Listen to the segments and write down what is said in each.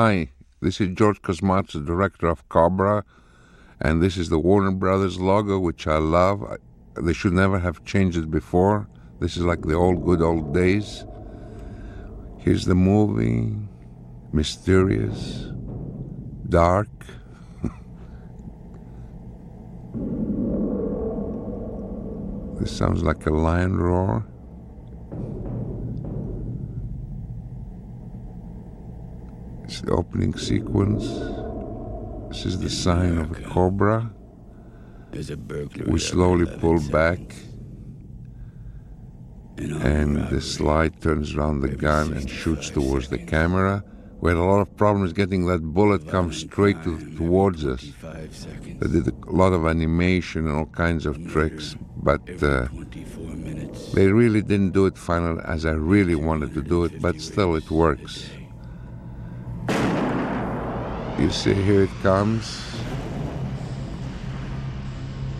Hi, this is George Cosmatos, director of Cobra, and this is the Warner Brothers logo, which I love. They should never have changed it before. This is like the old good old days. Here's the movie mysterious, dark. this sounds like a lion roar. It's the opening sequence. This is the sign of a cobra. There's a burglar. We slowly pull back, and the slide turns around the gun and shoots towards the camera. We had a lot of problems getting that bullet come straight to, towards us. They did a lot of animation and all kinds of tricks, but uh, they really didn't do it final as I really wanted to do it, but still it works. You see, here it comes.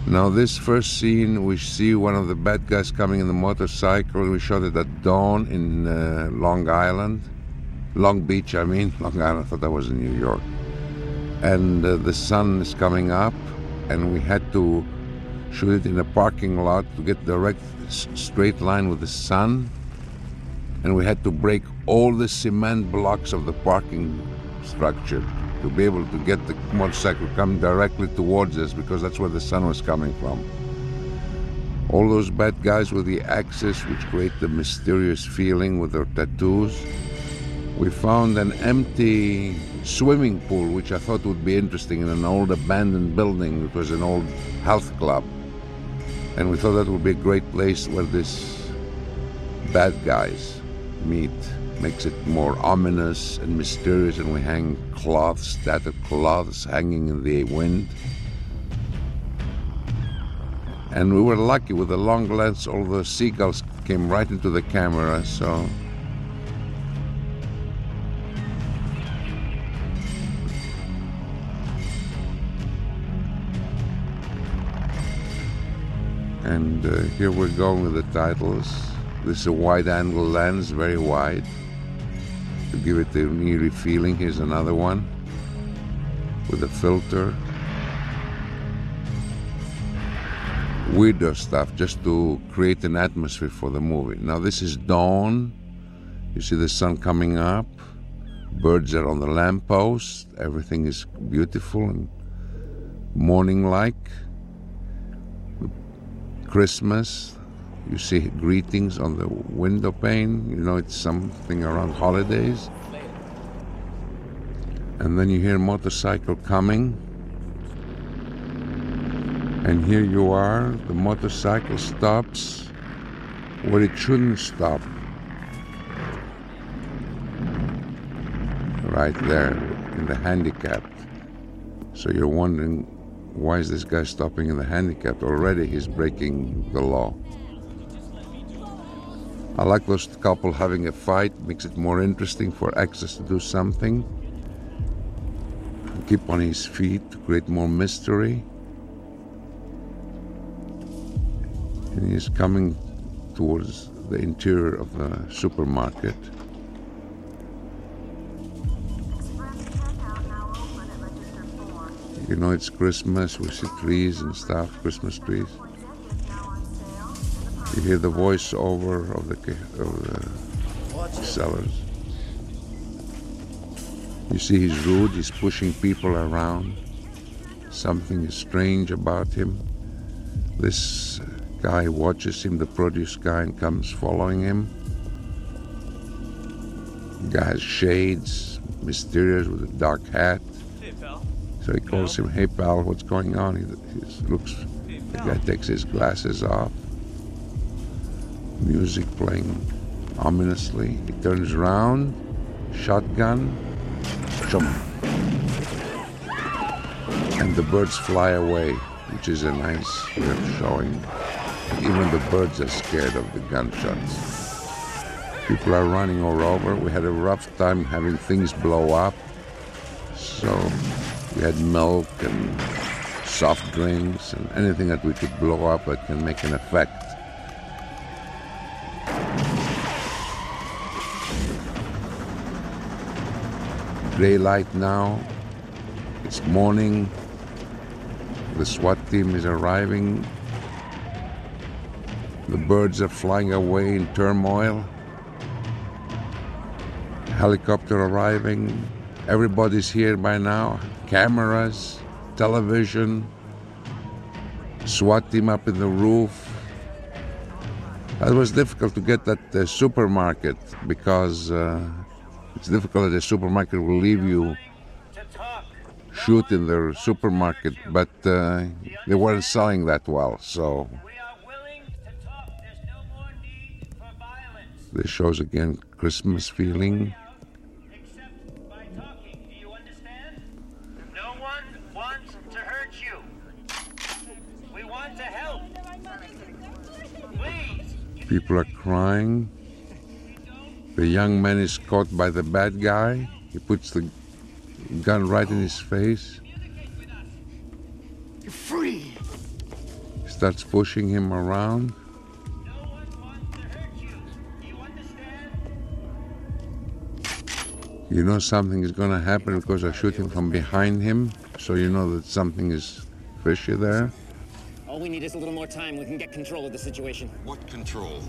Now, this first scene, we see one of the bad guys coming in the motorcycle. We shot it at dawn in uh, Long Island, Long Beach, I mean. Long Island, I thought that was in New York. And uh, the sun is coming up, and we had to shoot it in a parking lot to get direct straight line with the sun. And we had to break all the cement blocks of the parking structure to be able to get the motorcycle come directly towards us because that's where the sun was coming from. All those bad guys with the axes, which create the mysterious feeling with their tattoos. We found an empty swimming pool, which I thought would be interesting in an old abandoned building. It was an old health club. And we thought that would be a great place where these bad guys meet makes it more ominous and mysterious, and we hang cloths, tattered cloths hanging in the wind. And we were lucky with the long lens, all the seagulls came right into the camera, so. And uh, here we're going with the titles. This is a wide angle lens, very wide to give it the eerie feeling. Here's another one with a filter. Weirder stuff just to create an atmosphere for the movie. Now, this is dawn. You see the sun coming up. Birds are on the lamppost. Everything is beautiful and morning like. Christmas, you see greetings on the window pane. You know it's something around holidays. And then you hear motorcycle coming. And here you are. The motorcycle stops where it shouldn't stop. Right there in the handicapped. So you're wondering why is this guy stopping in the handicapped? Already he's breaking the law. I like those couple having a fight, makes it more interesting for Access to do something. Keep on his feet to create more mystery. And he's coming towards the interior of the supermarket. You know, it's Christmas, we see trees and stuff, Christmas trees. You hear the voiceover of the, of the sellers. You see he's rude, he's pushing people around. Something is strange about him. This guy watches him, the produce guy, and comes following him. The guy has shades, mysterious with a dark hat. Hey, pal. So he calls him, "Hey pal, what's going on?" He, he looks. The guy takes his glasses off. Music playing ominously. He turns around, shotgun, and the birds fly away, which is a nice way of showing. Even the birds are scared of the gunshots. People are running all over. We had a rough time having things blow up. So we had milk and soft drinks and anything that we could blow up that can make an effect. Daylight now. It's morning. The SWAT team is arriving. The birds are flying away in turmoil. Helicopter arriving. Everybody's here by now. Cameras, television, SWAT team up in the roof. It was difficult to get at the supermarket because uh, it's difficult that the supermarket will leave you shoot in their supermarket, but uh, they weren't selling that well. So this shows again Christmas feeling. People are crying. The young man is caught by the bad guy. He puts the gun right in his face. You're free. He starts pushing him around. You know something is going to happen because I shoot him from behind him, so you know that something is fishy there. All we need is a little more time. We can get control of the situation. What control?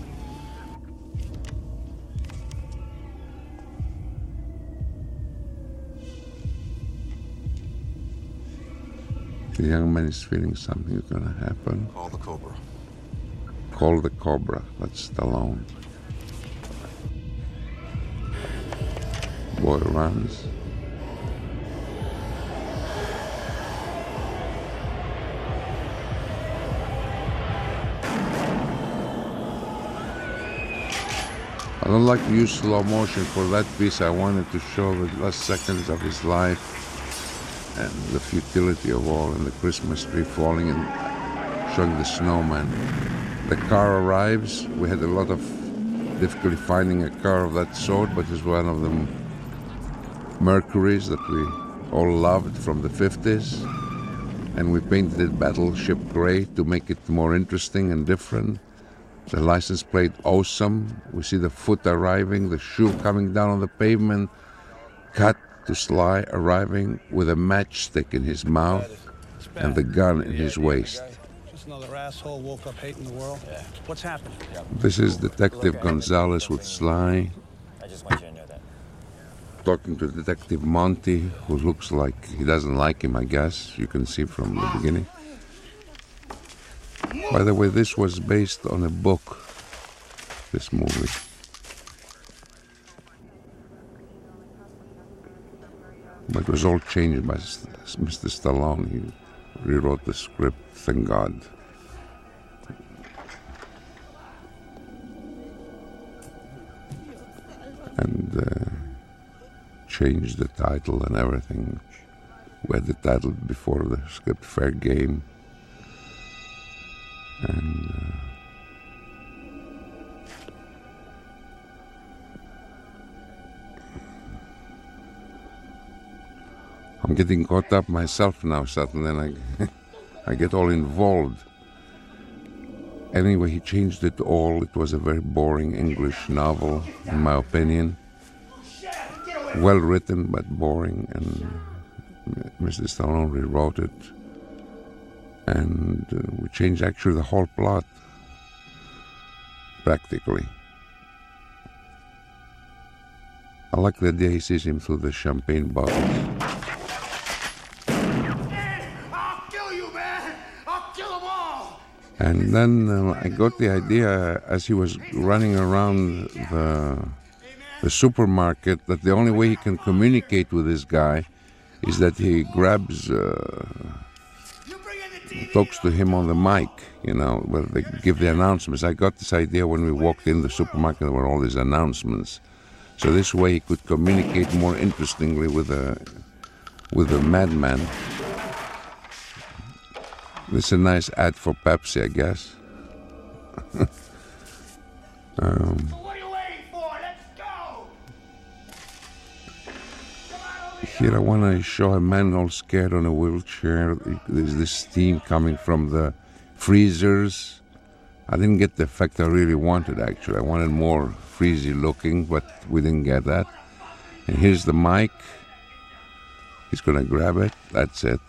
The young man is feeling something is going to happen. Call the Cobra. Call the Cobra. That's Stallone. Boy runs. I don't like to use slow motion for that piece. I wanted to show the last seconds of his life and the futility of all, and the Christmas tree falling and showing the snowman. The car arrives. We had a lot of difficulty finding a car of that sort, but it's one of the Mercuries that we all loved from the 50s. And we painted it battleship gray to make it more interesting and different. The license plate awesome. We see the foot arriving, the shoe coming down on the pavement, cut to Sly arriving with a matchstick in his mouth and the gun in his waist. Just another asshole woke up hating the world. What's happening? This is Detective Gonzalez with Sly I just want you to know that. talking to Detective Monty, who looks like he doesn't like him, I guess. You can see from the beginning. By the way, this was based on a book, this movie. But it was all changed by Mr. Stallone. He rewrote the script, thank God. And uh, changed the title and everything. We had the title before the script, Fair Game. And uh, I'm getting caught up myself now, suddenly, and I, I get all involved. Anyway, he changed it all. It was a very boring English novel, in my opinion. Well written, but boring, and Mr. Stallone rewrote it. And uh, we changed actually the whole plot, practically. I like the idea he sees him through the champagne bottles. I'll kill you, man! I'll kill them all! And then uh, I got the idea as he was running around the, the supermarket that the only way he can communicate with this guy is that he grabs, uh, talks to him on the mic, you know, where they give the announcements. I got this idea when we walked in the supermarket, there were all these announcements. So this way he could communicate more interestingly with the, with the madman. This is a nice ad for Pepsi, I guess. um, What are you waiting for? Let's go! On here! I want to show a man all scared on a wheelchair. There's this steam coming from the freezers. I didn't get the effect I really wanted, actually. I wanted more freezy looking, but we didn't get that. And here's the mic. He's gonna grab it. That's it.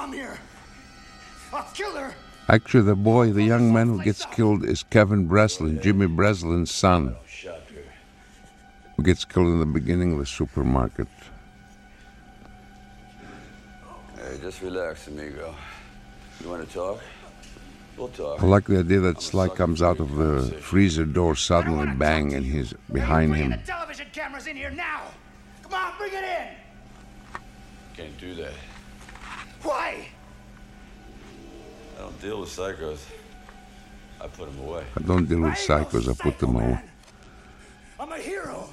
I got a bomb here. I'll kill her. Actually, the boy, the young man who gets killed, is Kevin Breslin, Jimmy Breslin's son, who gets killed in the beginning of the supermarket. Hey, just relax, amigo. You want to talk? We'll talk. I like the idea that Sly comes out of the freezer door suddenly, bang, and he's behind him. the television cameras in here now. Come on, bring it in. Can't do that. Why? I don't deal with psychos. I put them away. I don't deal with I ain't no psychos, I put them away. I'm a hero.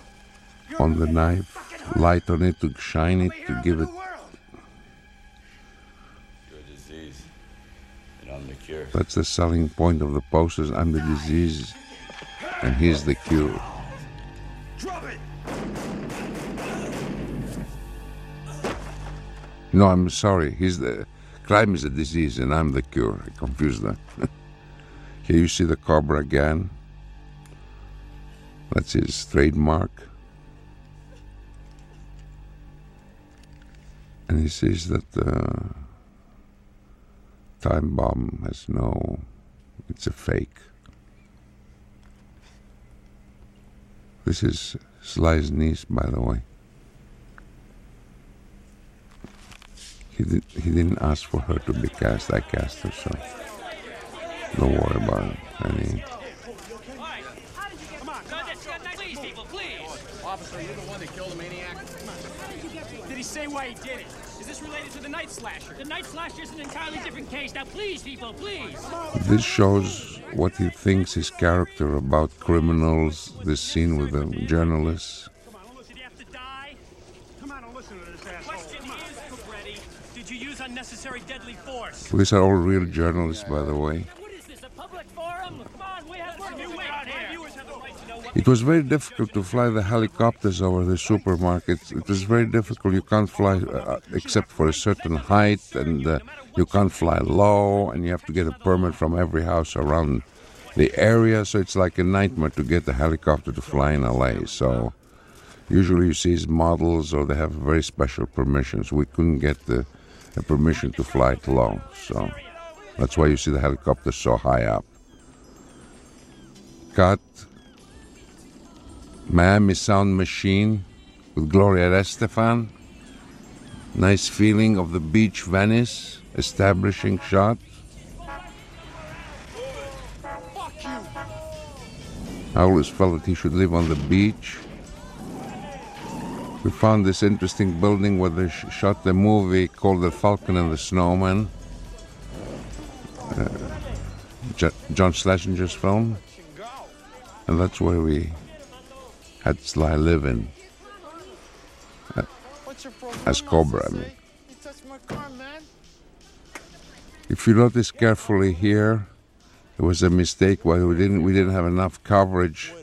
You're on the knife, light on it to shine it, to give it. the a disease. And I'm the cure. That's the selling point of the posters. I'm the disease, and he's the cure. No, I'm sorry. He's the crime is a disease, and I'm the cure. I confused them. Here you see the cobra again. That's his trademark. And he says that the time bomb has no, it's a fake. This is Sly's niece, by the way. He, did, he didn't ask for her to be cast. I cast her, so don't worry about it. Any, Please, people, please. Officer, you're the one that killed the maniac? Did he say why he did it? Is this related to the night slasher? The night slasher is an entirely different case. Now, please, people, please. this shows what he thinks his character about criminals. This scene with the journalists. Come on, did he have to die? Come on, don't listen to this Question is, Ready? Did you use unnecessary deadly force? These are all real journalists, by the way. What is this, a public forum? Come on, we have work to do out here. Viewers have the right to know what It was very difficult to fly the helicopters over the supermarkets. It was very difficult. You can't fly uh, except for a certain height, and uh, you can't fly low, and you have to get a permit from every house around the area. So it's like a nightmare to get the helicopter to fly in LA. So usually you see these models or they have very special permissions. We couldn't get the, the permission to fly it low, so that's why you see the helicopter so high up. Cut. Miami Sound Machine with Gloria Estefan. Nice feeling of the beach Venice, establishing shot. I always felt that he should live on the beach. We found this interesting building where they sh- shot the movie called The Falcon and the Snowman. Uh, John Schlesinger's film. And that's where we had Sly What's your problem? as Cobra. I mean. If you notice carefully here, it was a mistake where we didn't we didn't have enough coverage.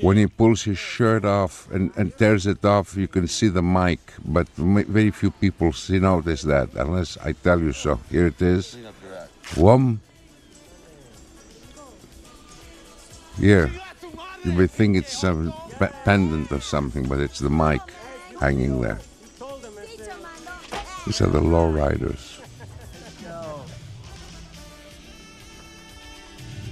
When he pulls his shirt off and, and tears it off, you can see the mic, but very few people see notice that unless I tell you so. Here it is. Whom? Here. You may think it's a pendant or something, but it's the mic hanging there. These are the low riders.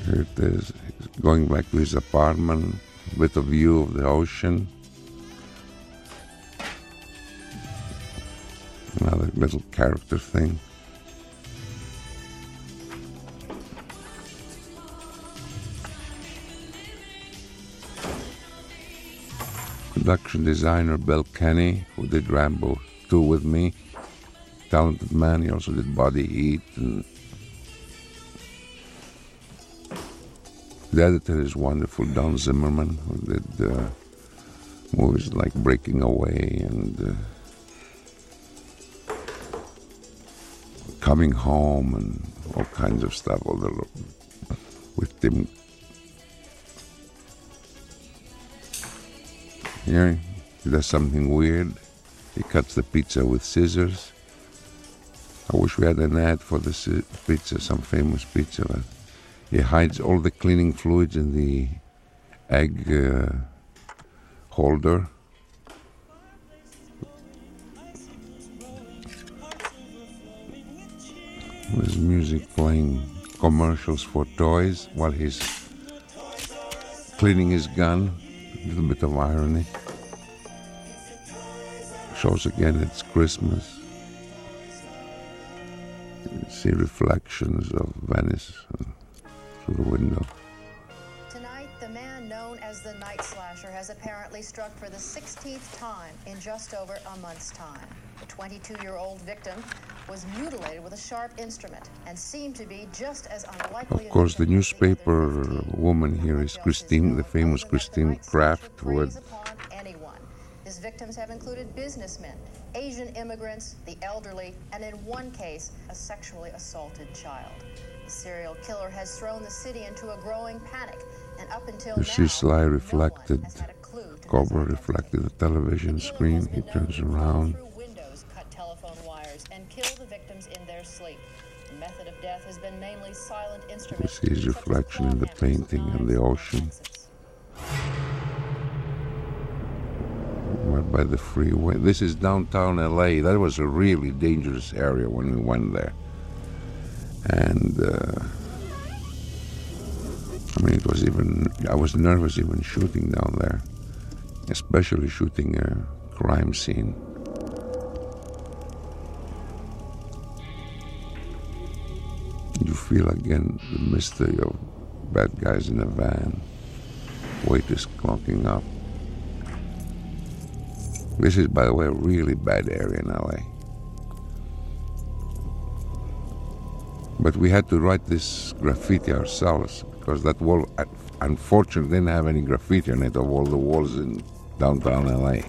Here it is. He's going back to his apartment with a view of the ocean. Another little character thing. Production designer Bill Kenney, who did Rambo 2 with me. Talented man. He also did Body Heat and The editor is wonderful, Don Zimmerman, who did uh, movies like Breaking Away and uh, coming home and all kinds of stuff. All the with Tim. Here he does something weird. He cuts the pizza with scissors. I wish we had an ad for the sci- pizza, some famous pizza. He hides all the cleaning fluids in the egg uh, holder. There's music playing commercials for toys while he's cleaning his gun. A little bit of irony. Shows again it's Christmas. You see reflections of Venice through the window. Tonight, the man known as the Night Slasher has apparently struck for the 16th time in just over a month's time. The 22 year old victim was mutilated with a sharp instrument and seemed to be just as unlikely. Of course, the newspaper woman here is Christine, the famous Christine Craft, who had anyone. His victims have included businessmen, Asian immigrants, the elderly, and in one case, a sexually assaulted child. The serial killer has thrown the city into a growing panic, and up until now, Sly reflected, has had a clue to cover his identity. reflected the television screen. He turns around. Windows, cut telephone wires, and kill the victims in their sleep. The method of death has been mainly silent instruments. see his reflection in the painting and the ocean. axes. By the freeway. This is downtown LA. That was a really dangerous area when we went there. And uh, I mean, it was even, I was nervous even shooting down there, especially shooting a crime scene. You feel again the mystery of bad guys in a van, waiters clocking up. This is, by the way, a really bad area in LA. But we had to write this graffiti ourselves because that wall, unfortunately, didn't have any graffiti on it of all the walls in downtown LA.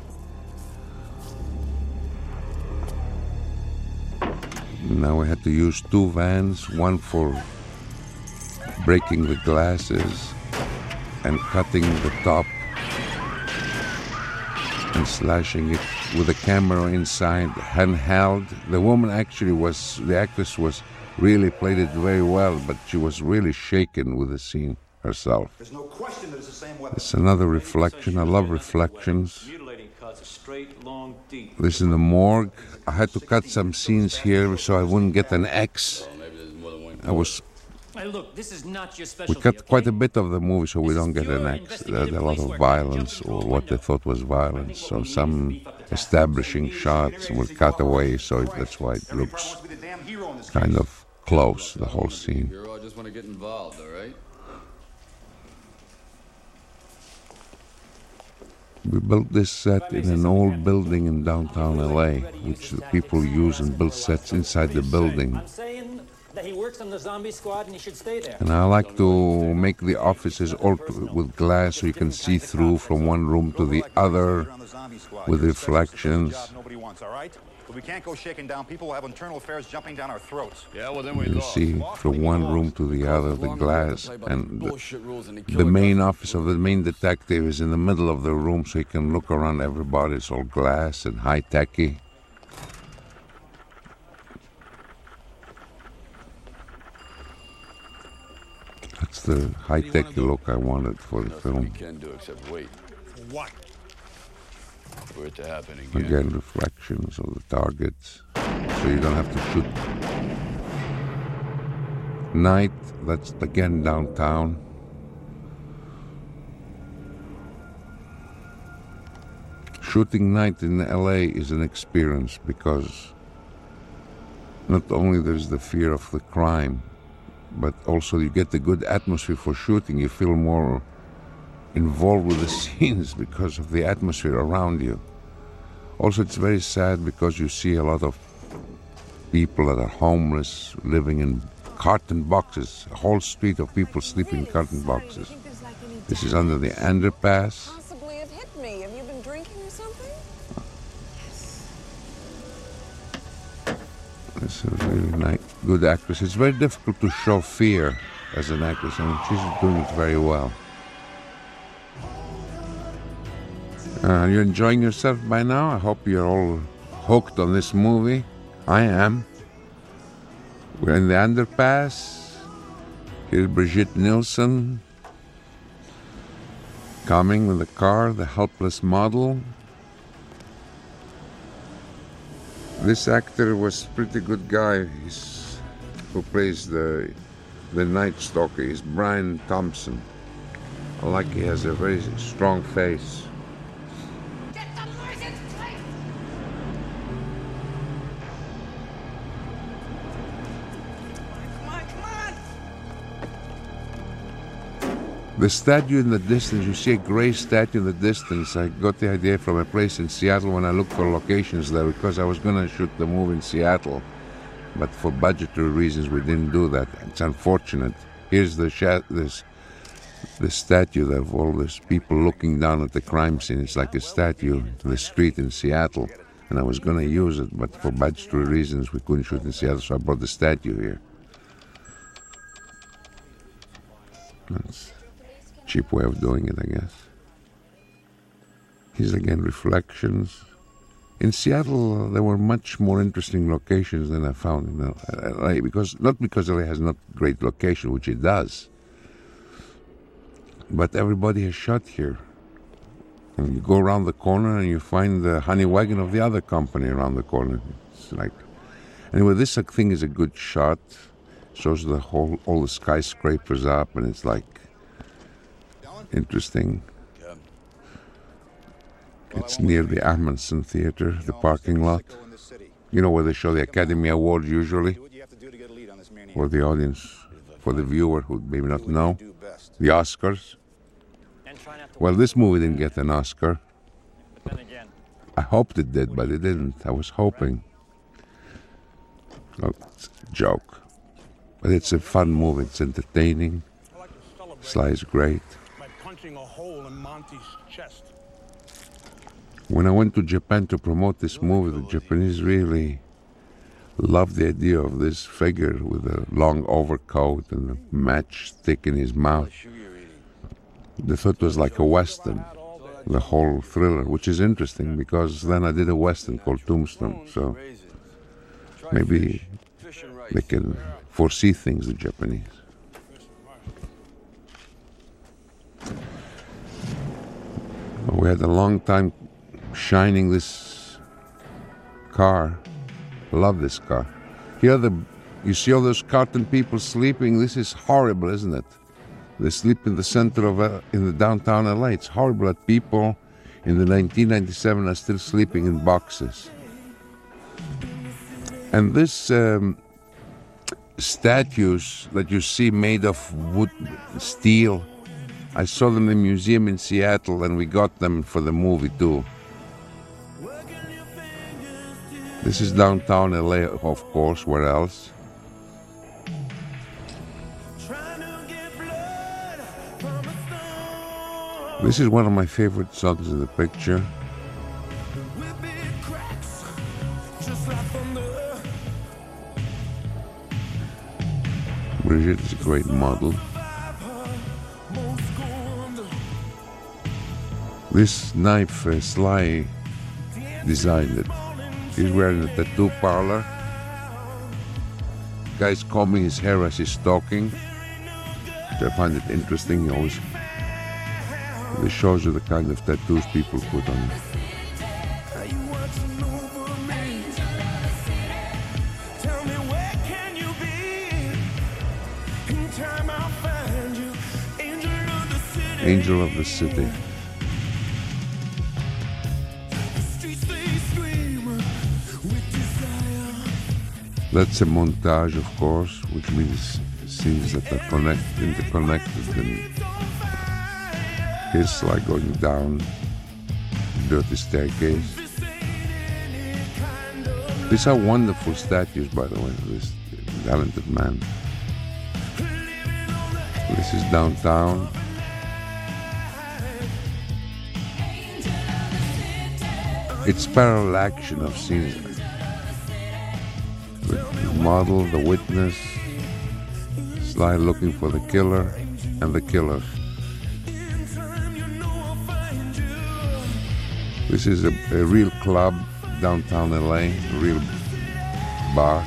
Now we had to use two vans, one for breaking the glasses and cutting the top and slashing it with a camera inside, handheld. The woman actually was, the actress was really played it very well, but she was really shaken with the scene herself. There's no question that it's the same weapon. It's another reflection. I love reflections. Mutilating straight, long. This in the morgue. I had to cut some scenes here so I wouldn't get an X. Maybe there's more than one. I was Hey, look, this is not your we specialty. cut quite a bit of the movie so we This is don't get an pure X. There had a lot of violence or a what they thought was violence. So some establishing shots were cut away, so it, that's why it Every looks wants to be the damn hero in this kind of close, the whole scene. Hero, I just want to get involved, all right? We built this set in an old building in downtown LA, which the people use and build sets inside the building. I'm saying that he works on the zombie squad and he should stay there. And I like to make the offices all with glass so you can see through from one room to the other On the zombie squad. with You're a special reflections. Job Nobody wants, all right? But we can't go shaking down people who have internal affairs jumping down our throats. Yeah, well, then we You lost. see from one room to the other the glass and the, rules and the main office of the main detective is in the middle of the room so he can look around everybody. It's all glass and high techy. That's the high techy look I wanted for the Nothing we film. can do except wait What? For it to happen again. Again, reflections of the targets, so you don't have to shoot. Night, that's again downtown. Shooting night in LA is an experience because not only there's the fear of the crime, but also you get the good atmosphere for shooting. You feel more involved with the scenes because of the atmosphere around you. Also, it's very sad because you see a lot of people that are homeless, living in carton boxes, a whole street of people sleeping in carton boxes. This is under the underpass. Possibly it hit me. Have you been drinking or something? Yes. This is a really nice, good actress. It's very difficult to show fear as an actress, and she's doing it very well. Uh, you're enjoying yourself by now? I hope you're all hooked on this movie. I am. We're in the underpass. Here's Brigitte Nielsen coming with the car, the helpless model. This actor was pretty good guy. He's, who plays the the Night Stalker. He's Brian Thompson. I like he has a very strong face. The statue in the distance, you see a gray statue in the distance. I got the idea from a place in Seattle when I looked for locations there because I was going to shoot the movie in Seattle. But for budgetary reasons, we didn't do that. It's unfortunate. Here's the this the statue of all these people looking down at the crime scene. It's like a statue in the street in Seattle. And I was going to use it, but for budgetary reasons, we couldn't shoot in Seattle, so I brought the statue here. Cheap way of doing it, I guess. Here's again reflections. In Seattle, there were much more interesting locations than I found in LA because not because LA has not great location, which it does, but everybody has shot here. And you go around the corner and you find the honey wagon of the other company around the corner. It's like anyway, this thing is a good shot. Shows the whole all the skyscrapers up, and it's like interesting. It's near the Ahmanson Theater, the parking lot. You know where they show the Academy Award usually? For the audience, for the viewer who maybe not know. The Oscars. Well, this movie didn't get an Oscar. I hoped it did, but it didn't. I was hoping. Oh, it's a joke. But it's a fun movie. It's entertaining. Sly is great. Punching a hole in Monty's chest. When I went to Japan to promote this movie, the Japanese really loved the idea of this figure with a long overcoat and a matchstick in his mouth. They thought it was like a western, the whole thriller, which is interesting because then I did a western called Tombstone, so maybe they can foresee things, the Japanese. We had a long time shining this car. Love this car. Here the you see all those carton people sleeping. This is horrible, isn't it? They sleep in the center of uh, in the downtown LA. It's horrible that people in the 1997 are still sleeping in boxes. And this um, statues that you see made of wood, steel. I saw them in the museum in Seattle, and we got them for the movie too. This is downtown LA, of course. Where else? This is one of my favorite songs in the picture. Brigitte is a great model. This knife, uh, Sly designed it. He's wearing a tattoo parlor. Guy's combing his hair as he's talking. Which I find it interesting. He always this shows you the kind of tattoos people put on. Angel of the City. That's a montage, of course, which means scenes that are connected, interconnected and it's like going down dirty staircase. These are wonderful statues, by the way, this talented man. This is downtown. It's parallel action of scenes model, the witness, Sly looking for the killer, and the killer. This is a, a real club downtown LA, real bar.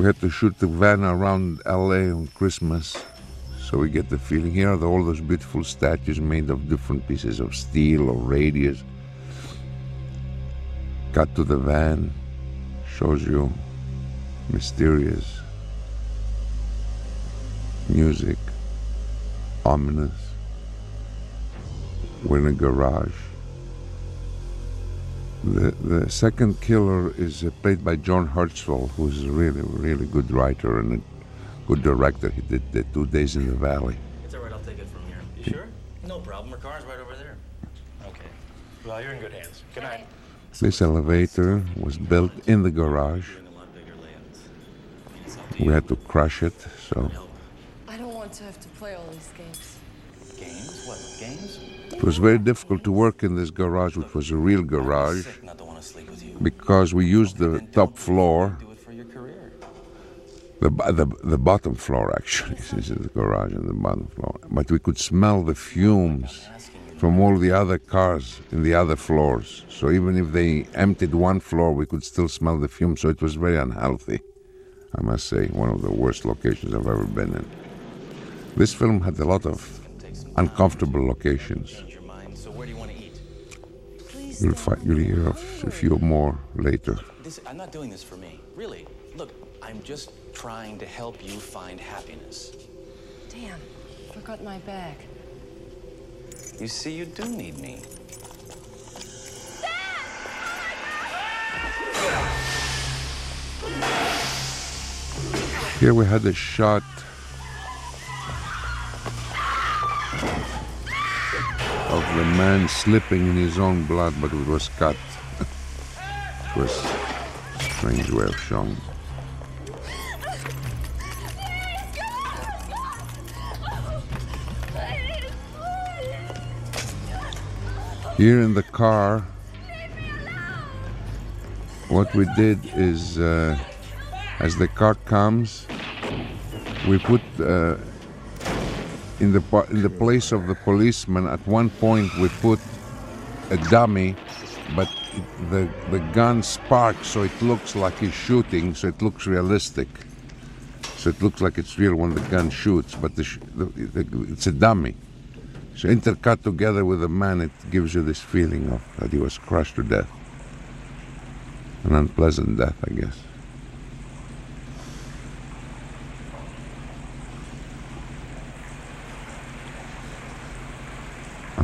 We had to shoot the van around LA on Christmas, so we get the feeling. here are all those beautiful statues made of different pieces of steel or radius. Cut to the van, shows you mysterious music, ominous. We're in a garage. The, the second killer is uh, played by John Herzfeld, who's a really, really good writer and a good director. He did the Two Days in the Valley. It's all right, I'll take it from here. You sure? No problem. Our car's right over there. Okay. Well, you're in good hands. Good night. This elevator was built in the garage. We had to crush it, so I don't want to have to play all these games. Games? What? Games? It was very difficult to work in this garage, which was a real garage, because we used the top floor, the, the, the bottom floor actually, this is the garage and the bottom floor. But we could smell the fumes from all the other cars in the other floors. So even if they emptied one floor, we could still smell the fumes. So it was very unhealthy, I must say, one of the worst locations I've ever been in. This film had a lot of uncomfortable locations. You'll, find, you'll hear of a few more later. This, I'm not doing this for me. Really. Look, I'm just trying to help you find happiness. Damn, forgot my bag. You see, you do need me. Here we had a shot the man slipping in his own blood, but it was cut. it was a strange way of showing. Here in the car, what we did is, uh, as the car comes, we put uh, in the in the place of the policeman. At one point, we put a dummy, but it- the the gun sparks, so it looks like he's shooting, so it looks realistic. So it looks like it's real when the gun shoots, but the, the, the, it's a dummy. So intercut together with the man, it gives you this feeling of that he was crushed to death. An unpleasant death, I guess.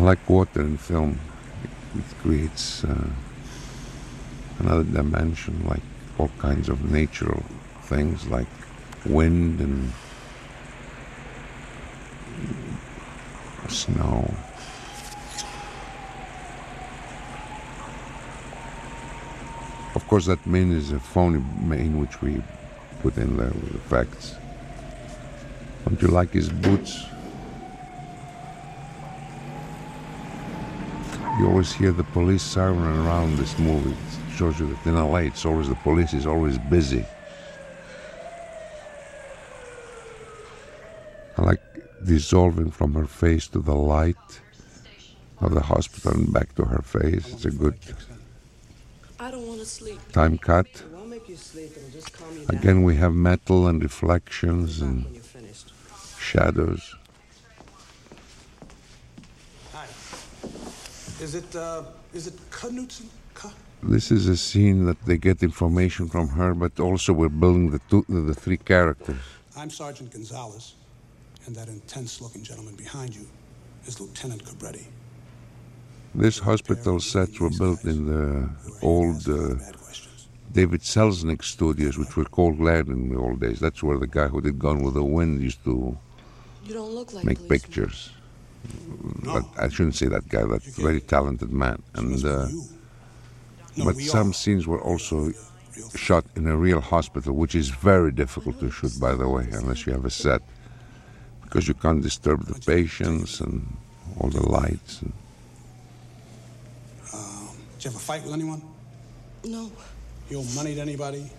Like water in film. It, creates uh, another dimension, like all kinds of natural things, like wind and snow. Of course, that main is a phony main which we put in there with effects. Don't you like his boots? You always hear the police siren around this movie. It shows you that in LA, it's always the police is always busy. I like dissolving from her face to the light of the hospital and back to her face. It's a good I don't want to sleep. time cut. It won't make you sleep. It'll just calm you down. Again, we have metal and reflections and When you're finished. shadows. Is it, uh, is it Knudsen? This is a scene that they get information from her, but also we're building the two, the three characters. I'm Sergeant Gonzalez, and that intense-looking gentleman behind you is Lieutenant Cobretti. This hospital sets were built in the old uh, David Selznick studios, which were called Glad in the old days. That's where the guy who did Gone with the Wind used to You don't look like make policeman. pictures. But I shouldn't say that guy, that a very talented man. And uh, No, but some are. scenes were also shot in a real hospital, which is very difficult to shoot, by the way, unless you have a set, because you can't disturb the patients and all the lights. And Um, did you have a fight with anyone? No, You owe money to anybody?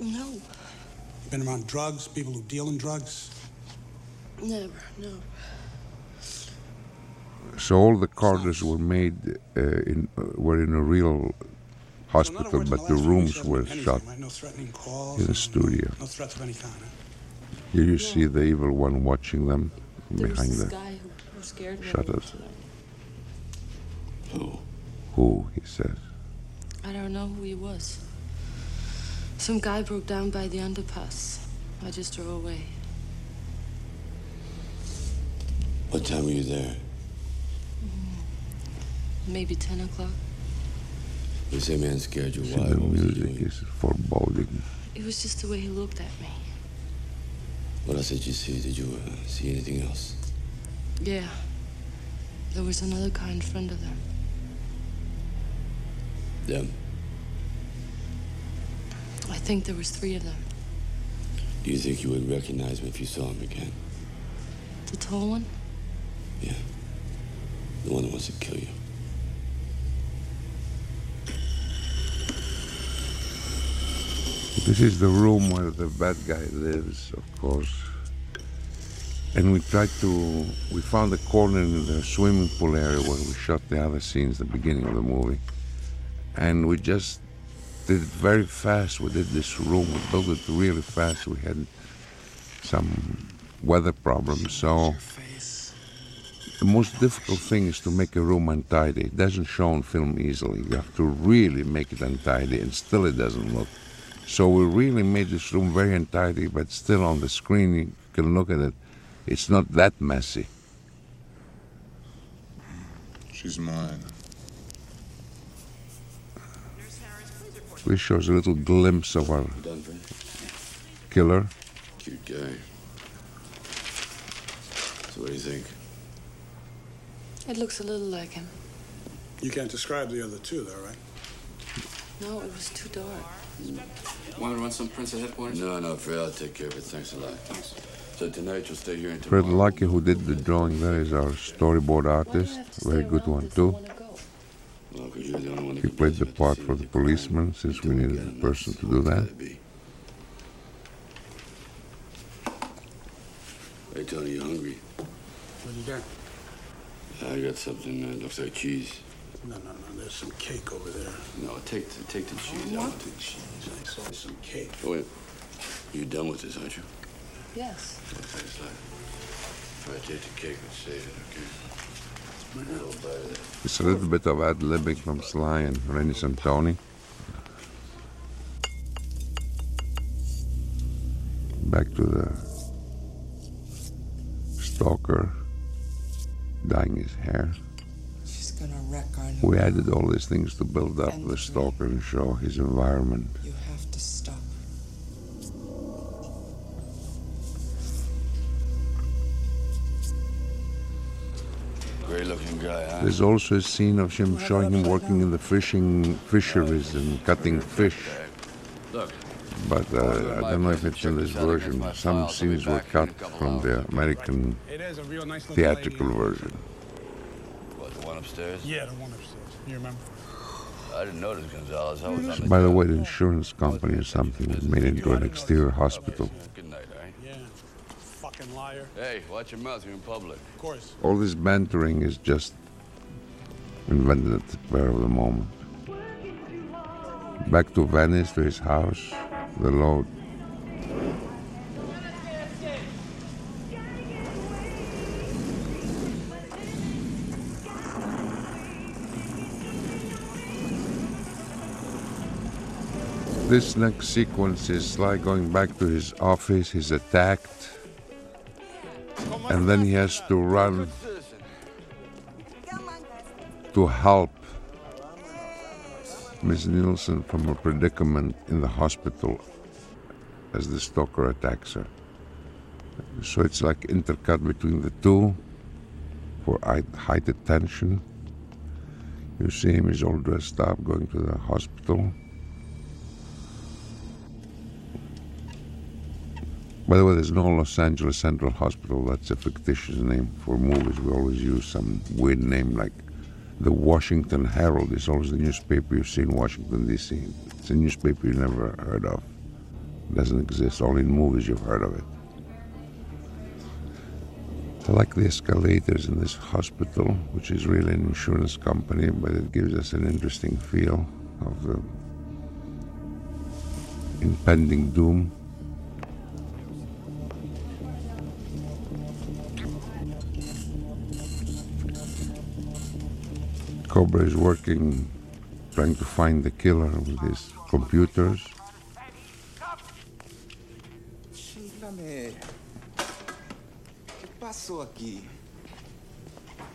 no, You been around drugs, people who deal in drugs? never, no. So all the corridors were made uh, in uh, were in a real hospital, but the rooms were shot Right? No threatening calls? in a studio. No threats of any kind, huh? Here you see the evil one watching them from There behind the guy who, who scared shutters. Who? Who? He says. I don't know who he was. Some guy broke down by the underpass. I just drove away. What time were you there? Maybe 10 o'clock. The same man scared you. See, Why? the What was music doing? is foreboding. It was just the way he looked at me. What else did you see? Did you uh, see anything else? Yeah. There was another guy in front of them. Them? I think there was three of them. Do you think you would recognize him if you saw him again? The tall one? Yeah. The one that wants to kill you. This is the room where the bad guy lives, of course. And we tried to, we found a corner in the swimming pool area where we shot the other scenes, the beginning of the movie. And we just did it very fast. We did this room, we built it really fast. We had some weather problems, so the most difficult thing is to make a room untidy. It doesn't show on film easily. You have to really make it untidy, and still it doesn't look. So we really made this room very untidy, but still on the screen you can look at it. It's not that messy. She's mine. This shows a little glimpse of our killer. Cute guy. So what do you think? It looks a little like him. You can't describe the other two, though, right? No, it was too dark. Want to run some prints at headquarters? No, no, Fred, I'll take care of it. Thanks a lot. So tonight you'll stay here until Fred Lucky, who did the drawing there, is our storyboard artist. Very good one, too. Well, 'cause you're the only one He played the part for the policeman since we needed a person to do that. Hey, Tony, you hungry? What do you got? I got something that looks like cheese. No, no, no. There's some cake over there. No, take the, take the cheese. I What? want the cheese. I saw some cake. Oh, wait. You're done with this, aren't you? Yes. Thanks a lot. If I take the cake and save it, okay? A little bite of that. It's a little bit of ad libbing from Sly and Reni Santoni. Back to the stalker dyeing his hair. She's gonna wreck our new We added all these things to build up the stalker and show his environment. You have to stop. Great looking guy, huh? There's also a scene of him showing him working in the fishing fisheries and cutting fish. Look, But uh, I don't know if it's in this version. Some scenes were cut from the American It is a real nice little theatrical version. What, the one upstairs? Yeah, the one upstairs. You remember? I didn't notice Gonzalez. I was mm. on By the job. way, the insurance company or something made it into an exterior hospital. Good night, all right? Yeah. Fucking liar. Hey, watch your mouth. You're in public. Of course. All this bantering is just invented at the spur of the moment. Back to Venice, to his house, the load. This next sequence is Sly going back to his office. He's attacked, and then he has to run to help Miss Nielsen from her predicament in the hospital as the stalker attacks her. So it's like intercut between the two for heightened tension. You see him, he's all dressed up, going to the hospital. By the way, there's no Los Angeles Central Hospital. That's a fictitious name for movies. We always use some weird name like the Washington Herald is always the newspaper you see in Washington, D.C. It's a newspaper you never heard of. It doesn't exist. Only in movies you've heard of it. I like the escalators in this hospital, which is really an insurance company, but it gives us an interesting feel of the impending doom. Cobra is working, trying to find the killer with his computers. Chingame. ¿Qué pasó aquí?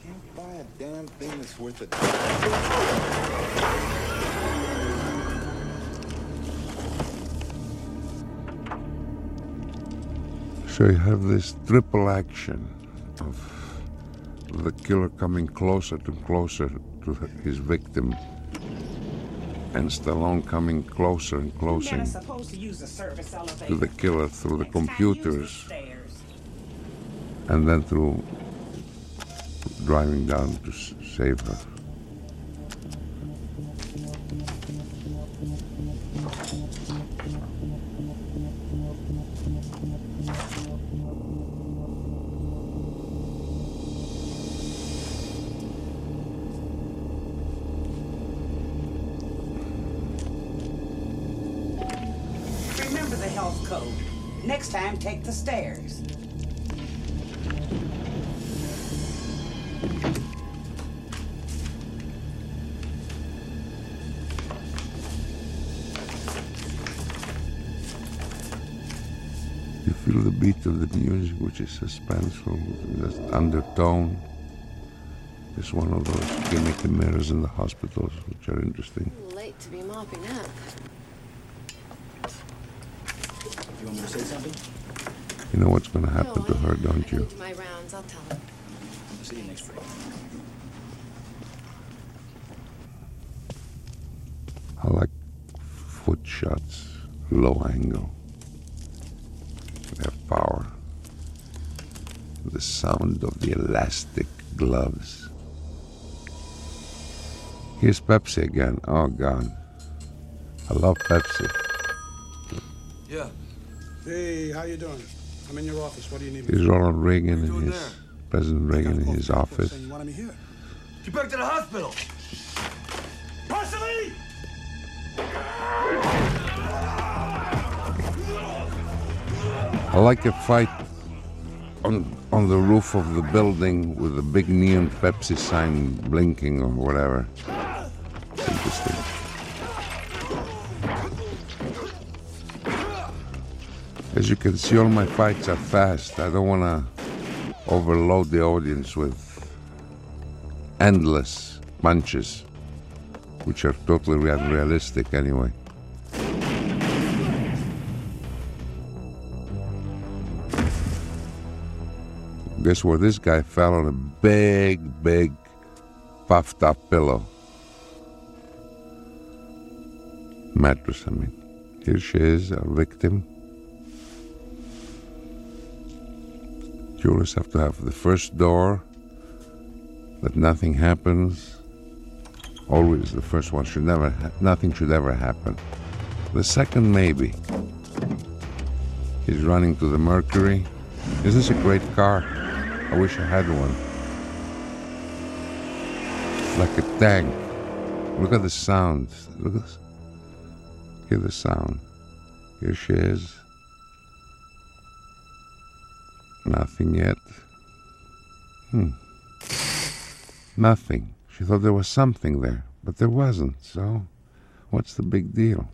Can't buy a damn thing that's worth a So you have this triple action of the killer coming closer and closer to his victim, and Stallone coming closer and closer to the to the killer through the computers, and then through driving down to save her. Which is suspenseful, just undertone. It's one of those gimmicky mirrors in the hospitals, which are interesting. Late to be mopping up. You want me to say something? You know what's going to happen to her, don't you? My rounds, I'll tell him. See you next break. I like foot shots, low angle. They have power. The sound of the elastic gloves. Here's Pepsi again. Oh, God. I love Pepsi. Yeah. Hey, how you doing? I'm in your office. What do you need me Here's? Ronald Reagan in his, President Reagan in his office. You wanted me here? Get back to the hospital. Parsley! I like a fight on on the roof of the building with a big neon Pepsi sign blinking or whatever. Interesting. As you can see, all my fights are fast. I don't want to overload the audience with endless punches, which are totally unrealistic anyway. Guess where this guy fell on a big, big, puffed up pillow. Mattress, I mean. Here she is, our victim. You always have to have the first door, that nothing happens. Always the first one should never, ha- nothing should ever happen. The second, maybe. He's running to the Mercury. Is this a great car? I wish I had one. Like a tank. Look at the sound. Look at this. Hear the sound. Here she is. Nothing yet. Hmm. Nothing. She thought there was something there, but there wasn't, so what's the big deal?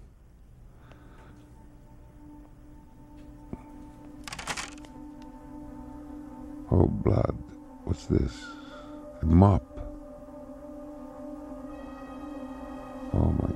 Oh, blood. What's this? A mop. Oh my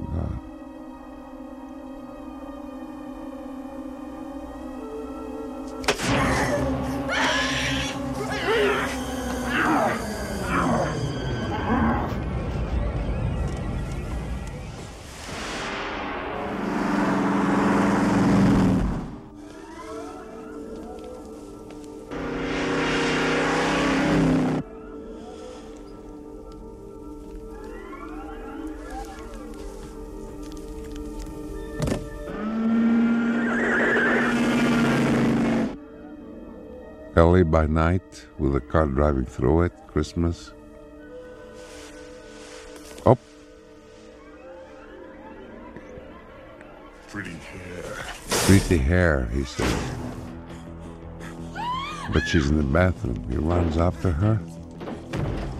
by night with a car driving through it, Christmas. Oh, Pretty hair. pretty hair, he says. But she's in the bathroom. He runs after her.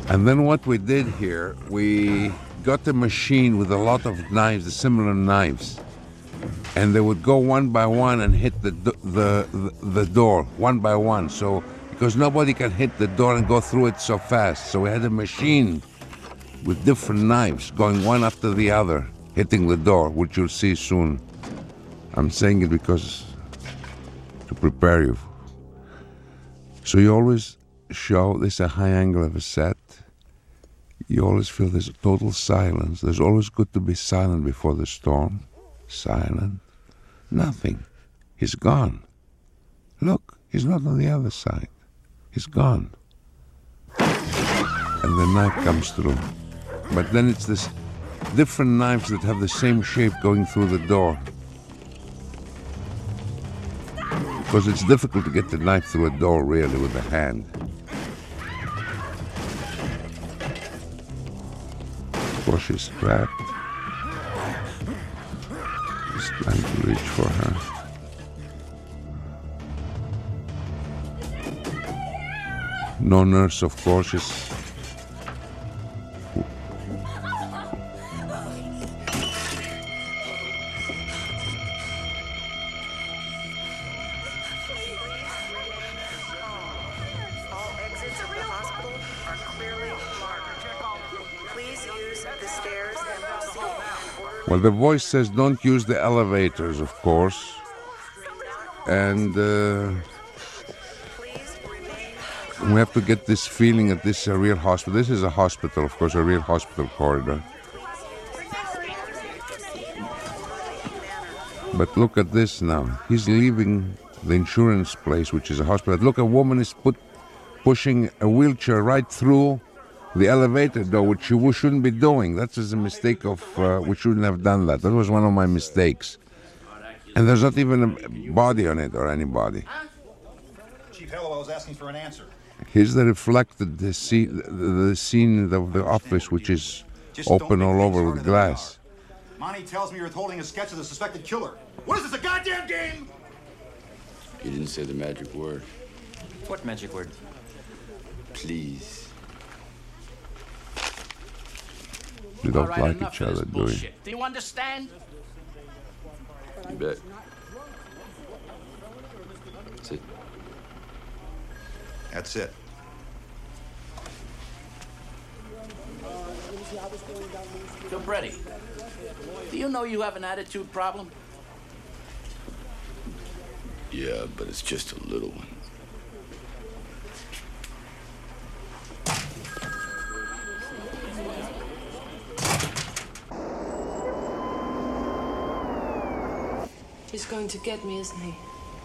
And then what we did here, we got a machine with a lot of knives, similar knives. And they would go one by one and hit the, the, the, the door, one by one. So, because nobody can hit the door and go through it so fast. So we had a machine with different knives going one after the other, hitting the door, which you'll see soon. I'm saying it because to prepare you. So you always show this a high angle of a set. You always feel there's a total silence. There's always good to be silent before the storm. Silent. Nothing. He's gone. Look, he's not on the other side. He's gone. And the knife comes through. But then it's this different knives that have the same shape going through the door. Because it's difficult to get the knife through a door really with a hand. Course, she's trapped. He's trying to reach for her. Stairs and proceed in order Well, the voice says don't use the elevators, of course. And uh, we have to get this feeling that this is a real hospital. This is a hospital, of course, a real hospital corridor. But look at this now. He's leaving the insurance place, which is a hospital. Look, a woman is put pushing a wheelchair right through the elevator door, which you shouldn't be doing. That is a mistake of uh, we shouldn't have done that. That was one of my mistakes. And there's not even a body on it or anybody. Chief Hello, I was asking for an answer. Here's the reflected the scene, the, the scene of the office, which is open all over with glass. Monty tells me you're holding a sketch of the suspected killer. What is this, a goddamn game? You didn't say the magic word. What magic word? Please. We don't All right, like each of this other, do we? Do you understand? You bet. That's it. That's it. Cobretti, do you know you have an attitude problem? Yeah, but it's just a little one. He's going to get me, isn't he?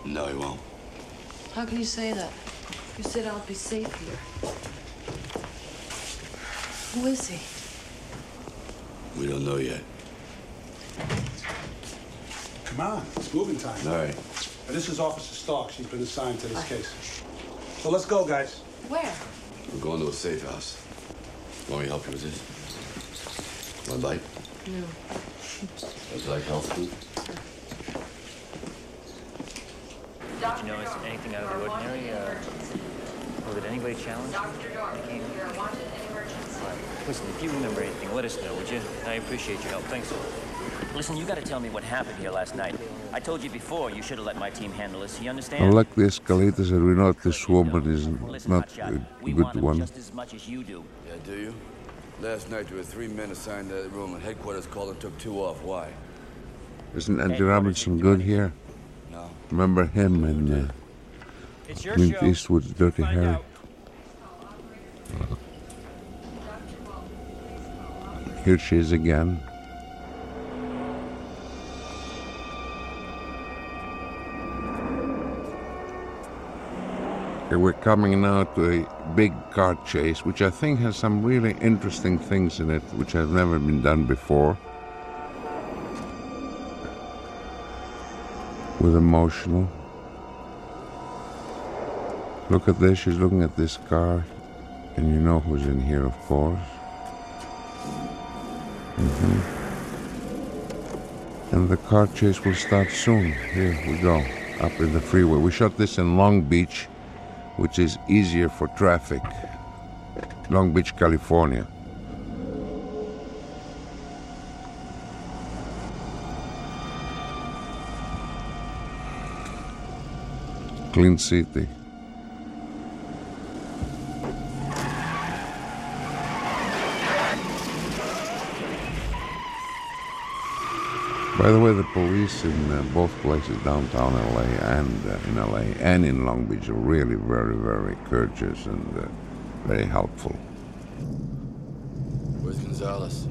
No, he won't. How can you say that? You said I'll be safe here. Who is he? We don't know yet. Come on, it's moving time. All right. This is Officer Stark. She's been assigned to this case. So let's go, guys. Where? We're going to a safe house. Want me to help you with this? One bite? No. Would you like health food? Did you notice anything out of the ordinary? Uh, or did anybody challenge? you? Listen, if you remember anything, let us know, would you? I appreciate your help. Thanks. a lot. Listen, you got to tell me what happened here last night. I told you before you should have let my team handle this. You I understand? like the escalators, and we know that this woman is Listen, not Hotshot, a we good want him one. just as much as you do. Yeah, do you? Last night there were three men assigned to that room, and headquarters called and took two off. Why? Isn't Andy Robinson good here? No. Remember him in uh, Clint. Eastwood's Dirty Find Harry? Here she is again. We're coming now to a big car chase, which I think has some really interesting things in it, which have never been done before. With emotional. Look at this. She's looking at this car, and you know who's in here, of course. Hmm And the car chase will start soon. Here we go, up in the freeway. We shot this in Long Beach, which is easier for traffic. Long Beach, California. Clean city. By the way, the police in uh, both places, downtown LA and uh, in LA and in Long Beach, are really very, very courteous and uh, very helpful. Where's Gonzalez?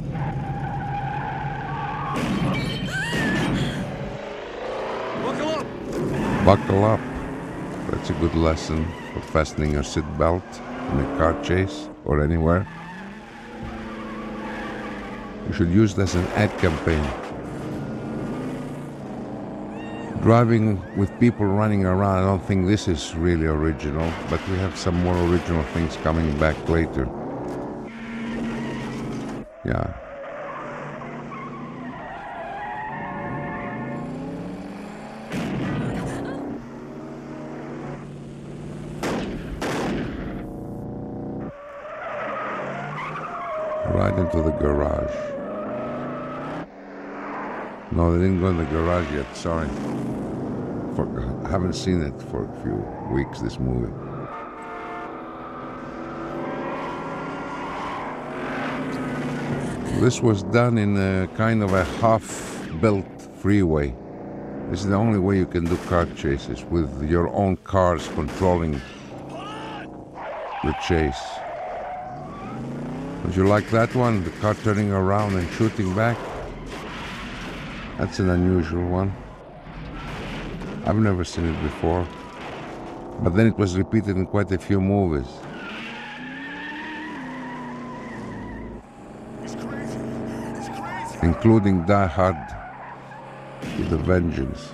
Buckle up! Buckle up. That's a good lesson for fastening your seatbelt in a car chase or anywhere. You should use this as an ad campaign. Driving with people running around, I don't think this is really original, but we have some more original things coming back later. Yeah. Right into the garage. No, they didn't go in the garage yet. Sorry. For, I haven't seen it for a few weeks, this movie. This was done in a kind of a half built freeway. This is the only way you can do car chases with your own cars controlling the chase. Would you like that one? The car turning around and shooting back? That's an unusual one. I've never seen it before. But then it was repeated in quite a few movies. Including Die Hard with a Vengeance.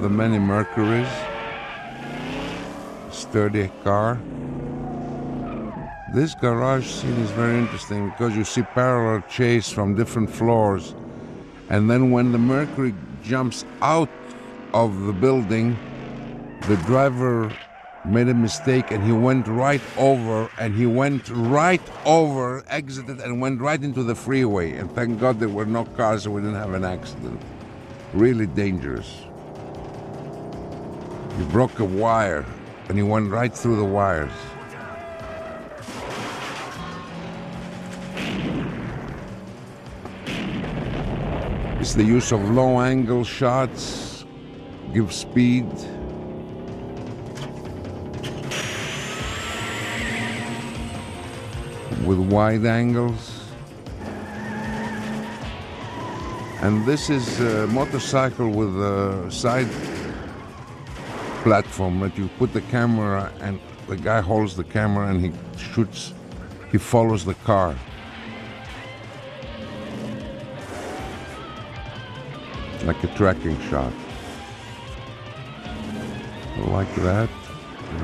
The many Mercuries. Sturdy car. This garage scene is very interesting because you see parallel chase from different floors. And then when the Mercury jumps out of the building, the driver made a mistake and he went right over and he went right over, exited and went right into the freeway. And thank God there were no cars so we didn't have an accident. Really dangerous. He broke a wire and he went right through the wires. It's the use of low angle shots, give speed. With wide angles. And this is a motorcycle with a side platform that you put the camera and the guy holds the camera and he shoots, he follows the car. Like a tracking shot. Like that.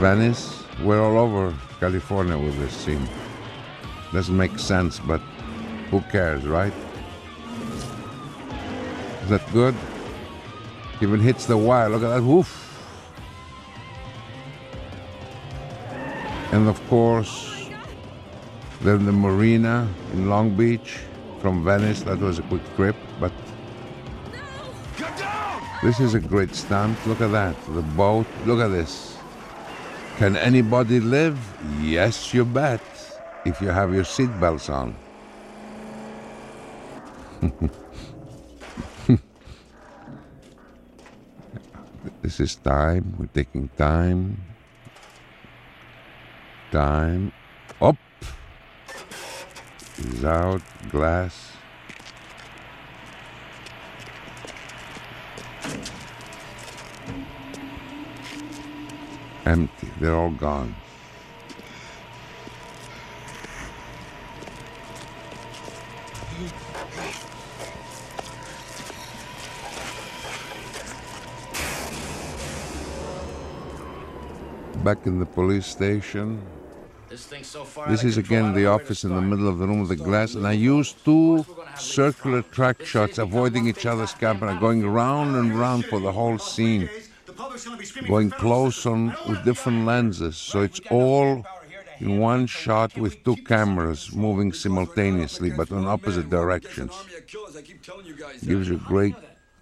Venice, we're all over California with this scene. Doesn't make sense, but who cares, right? Is that good? Even hits the wire. Look at that. Woof. And of course, then the marina in Long Beach from Venice. That was a quick trip, but this is a great stunt. Look at that. The boat. Look at this. Can anybody live? Yes, you bet. If you have your seatbelts on. this is time. We're taking time. Time up. Is out. Glass. Empty. They're all gone. Back in the police station. This thing so far This is again the don't know where to office in the middle of the room with the glass, and I used two circular track shots, avoiding each other's camera, going round and round for the whole scene, going close on with different lenses, so it's all in one shot with two cameras moving simultaneously, but in opposite directions. Gives you great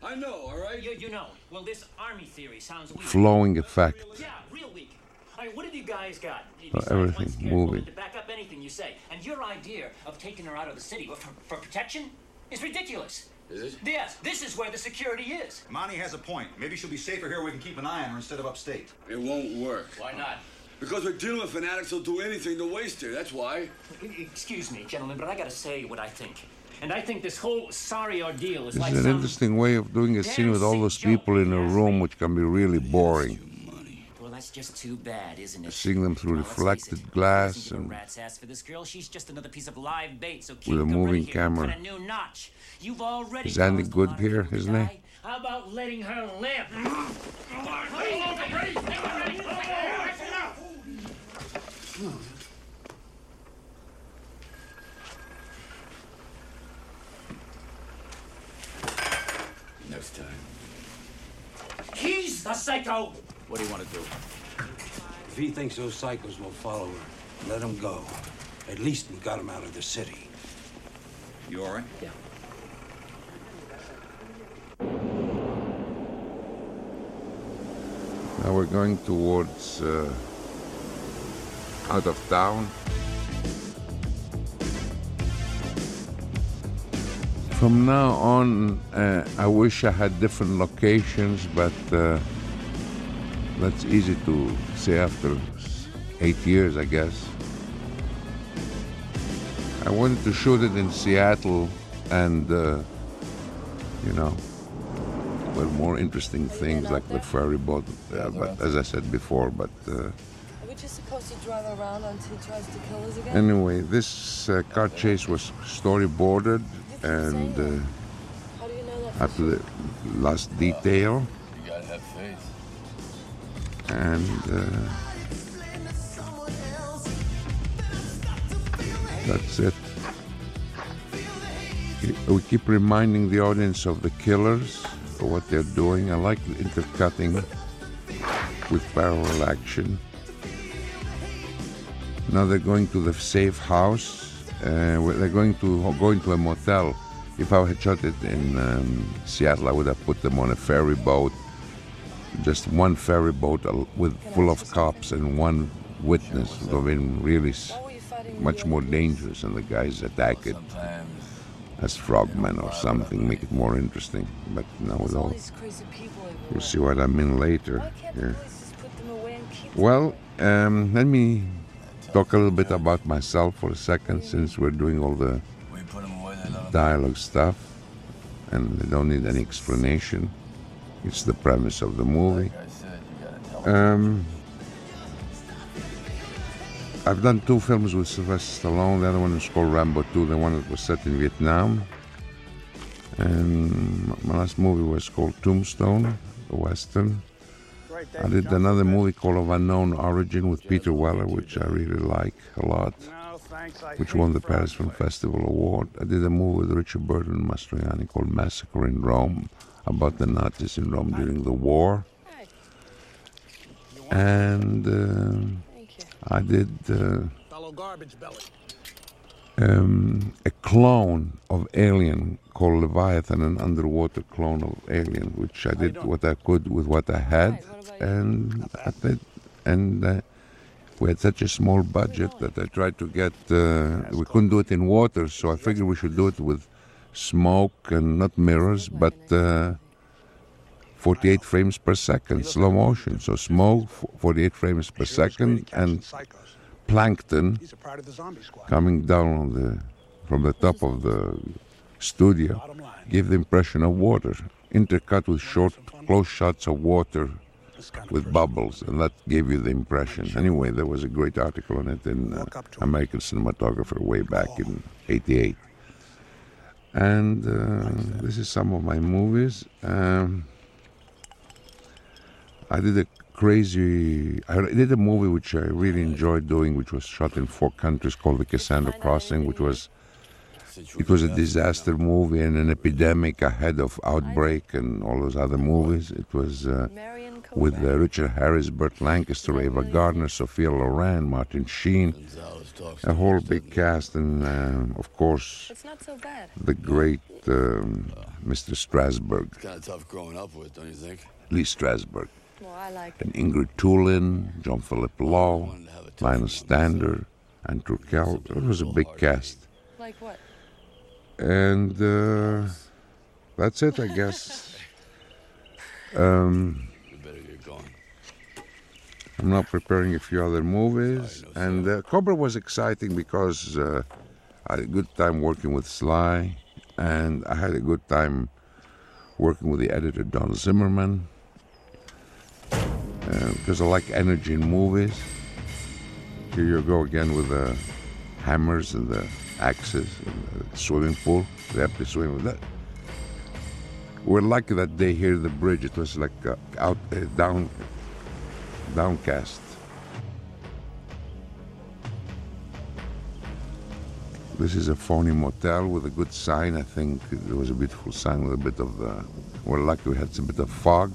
I know, all right? You, you know. Well, this army theory sounds weak. flowing effect. Yeah, real weak. I mean, what have you guys got? So Besides everything moving. To back up anything you say. And your idea of taking her out of the city for, for protection is ridiculous. Is it? Yes, this is where the security is. Monty has a point. Maybe she'll be safer here. We can keep an eye on her instead of upstate. It won't work. Why not? Because we're dealing with fanatics who'll do anything to waste her. That's why. Excuse me, gentlemen, but I gotta say what I think. And I think this whole sorry ordeal is This like is an some... interesting way of doing a scene with all those people in a room, which can be really boring. Well, that's just too bad, isn't it? Seeing them through Now, it, reflected glass and rat's ass for this girl. She's just another piece of live bait. So keep with a moving camera. a new notch. You've already Is Andy caused a Good lot of here, people to isn't he? How about letting her live? Next time. He's the psycho. What do you want to do? If he thinks those psychos will follow her, let him go. At least we got him out of the city. You all right? Yeah. Now we're going towards uh, out of town. From now on, uh, I wish I had different locations, but uh, that's easy to say after eight years, I guess. I wanted to shoot it in Seattle and, uh, you know, well, more interesting things like the ferry boat. Uh, but as I said before, but uh, Are we just supposed to drive around until he tries to kill us again? anyway, this uh, car chase was storyboarded and uh, How do you know that? up to the last detail. And uh, that's it. We keep reminding the audience of the killers, for what they're doing. I like intercutting with parallel action. Now they're going to the safe house. Uh, they're going to go into a motel. If I had shot it in um, Seattle, I would have put them on a ferry boat just one ferry boat with full of cops and one witness. Would have been really much more dangerous and the guys attack it as frogmen or something make it more interesting. But now with all. You'll see what i mean later here. Well um, let me talk a little bit about myself for a second since we're doing all the dialogue stuff and they don't need any explanation it's the premise of the movie um, I've done two films with Sylvester Stallone. The other one is called Rambo 2, the one that was set in Vietnam. And my last movie was called Tombstone, a Western. I did another movie called Of Unknown Origin with Peter Weller, which I really like a lot, which won the Paris Film Festival Award. I did a movie with Richard Burton and Mastroianni called Massacre in Rome, about the Nazis in Rome during the war. And uh, I did uh, um, a clone of Alien called Leviathan, an underwater clone of Alien, which I did what I could with what I had, and I did, and uh, we had such a small budget that I tried to get. Uh, we couldn't do it in water, so I figured we should do it with smoke and not mirrors, but. Uh, 48 frames per second, slow motion. So smoke, 48 frames per second, and plankton coming down the from the top of the studio give the impression of water, intercut with short, close shots of water with bubbles, and that gave you the impression. Anyway, there was a great article on it in uh, American Cinematographer way back in '88. And uh, this is some of my movies. Um, I did a crazy. I did a movie which I really enjoyed doing, which was shot in four countries, called The Cassandra Crossing, which was it was a disaster movie and an epidemic ahead of Outbreak and all those other movies. It was uh, with uh, Richard Harris, Burt Lancaster, Ava Gardner, Sophia Loren, Martin Sheen, a whole big cast, and uh, of course the great um, Mr. Strasberg, It's kind of tough growing up with, don't you think? Lee Strasberg, Well, I like and Ingrid Thulin, John Philip Law, Lionel Stander, and Turkel. It was a big cast. Like what? and uh, that's it, I guess. Um, I'm now preparing a few other movies, and uh, Cobra was exciting because uh, I had a good time working with Sly, and I had a good time working with the editor Don Zimmerman uh, because I like energy in movies. Here you go again with the hammers and the axes and the swimming pool. They have to swim with that. We're lucky that day here at the bridge. It was like uh, out uh, down, downcast. This is a phony motel with a good sign. I think there was a beautiful sign with a bit of the. We're lucky we had some bit of fog.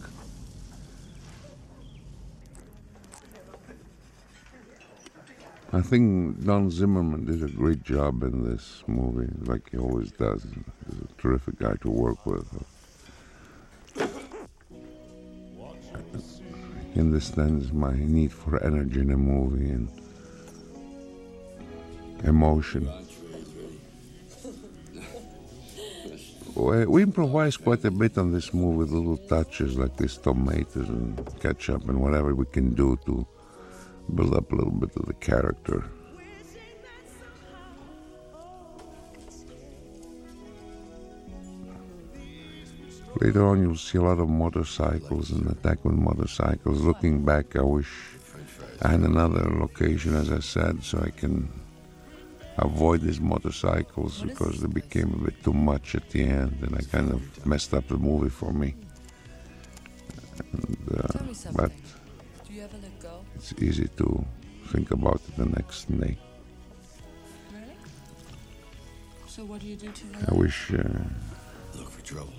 I think Don Zimmerman did a great job in this movie, like he always does. He's a terrific guy to work with. Understands my need for energy in a movie and emotion. We improvise quite a bit on this movie with little touches like these tomatoes and ketchup and whatever we can do to build up a little bit of the character. Later on, you'll see a lot of motorcycles and attack with motorcycles. Looking back, I wish I had another location, as I said, so I can avoid these motorcycles because they became a bit too much at the end, and I kind of messed up the movie for me. And, uh, but something. Do you ever let go? it's easy to think about it the next day. So what do you do to I wish. Uh, Look for trouble.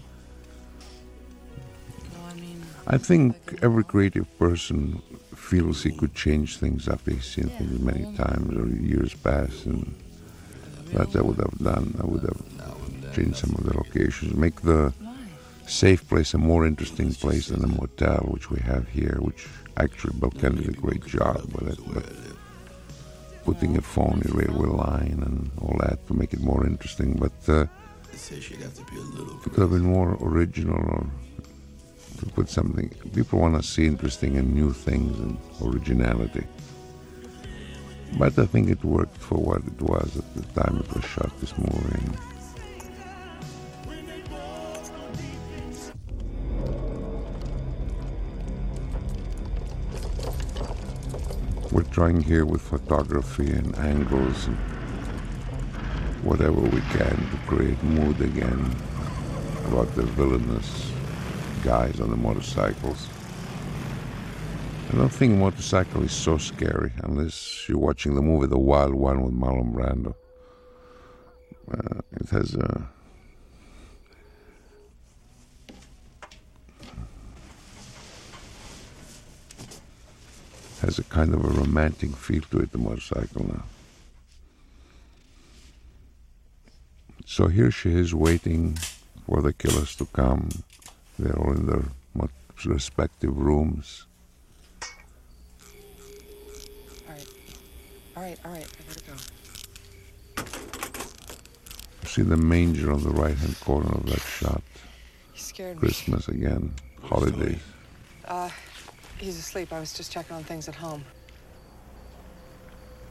No, I think every creative person feels he could change things after he's seen things many times or years pass, and that I would have done. I would have changed some of the locations, make the safe place a more interesting place than the motel which we have here, which actually Bill Kenney did a great job with it. But putting a phony railway line and all that to make it more interesting, but uh, I'd say she'd have to be a little it could have been more original or to put something. People want to see interesting and new things and originality. But I think it worked for what it was at the time it was shot, this movie. We're trying here with photography and angles and whatever we can to create mood again about the villainous guys on the motorcycles. I don't think motorcycle is so scary unless you're watching the movie The Wild One with Marlon Brando. Uh, it has a has a kind of a romantic feel to it, the motorcycle now. So here she is waiting for the killers to come. They're all in their respective rooms. All right, all right, alright, I gotta go. See the manger on the right hand corner of that shot. He scared me. Christmas again, holidays. Uh, he's asleep. I was just checking on things at home.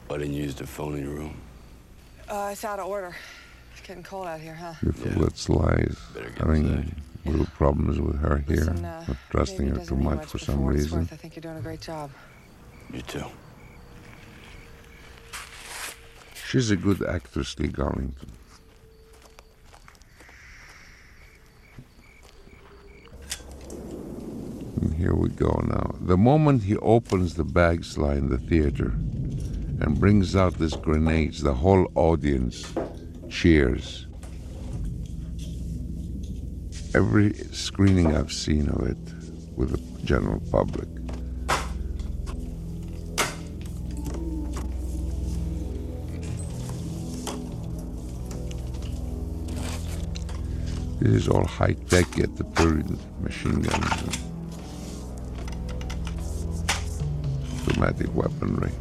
Why didn't you use the phone in your room? Uh, it's out of order. It's getting cold out here, huh? You feel it's lies. Having little problems with her here, Listen, uh, not trusting her too mean much for some reason. worth, I think you're doing a great job. You too. She's a good actress, Lee Garlington. And here we go now. The moment he opens the bag slide in the theater and brings out these grenades, the whole audience cheers. Every screening I've seen of it with the general public. This is all high tech at the period, machine guns and automatic weaponry.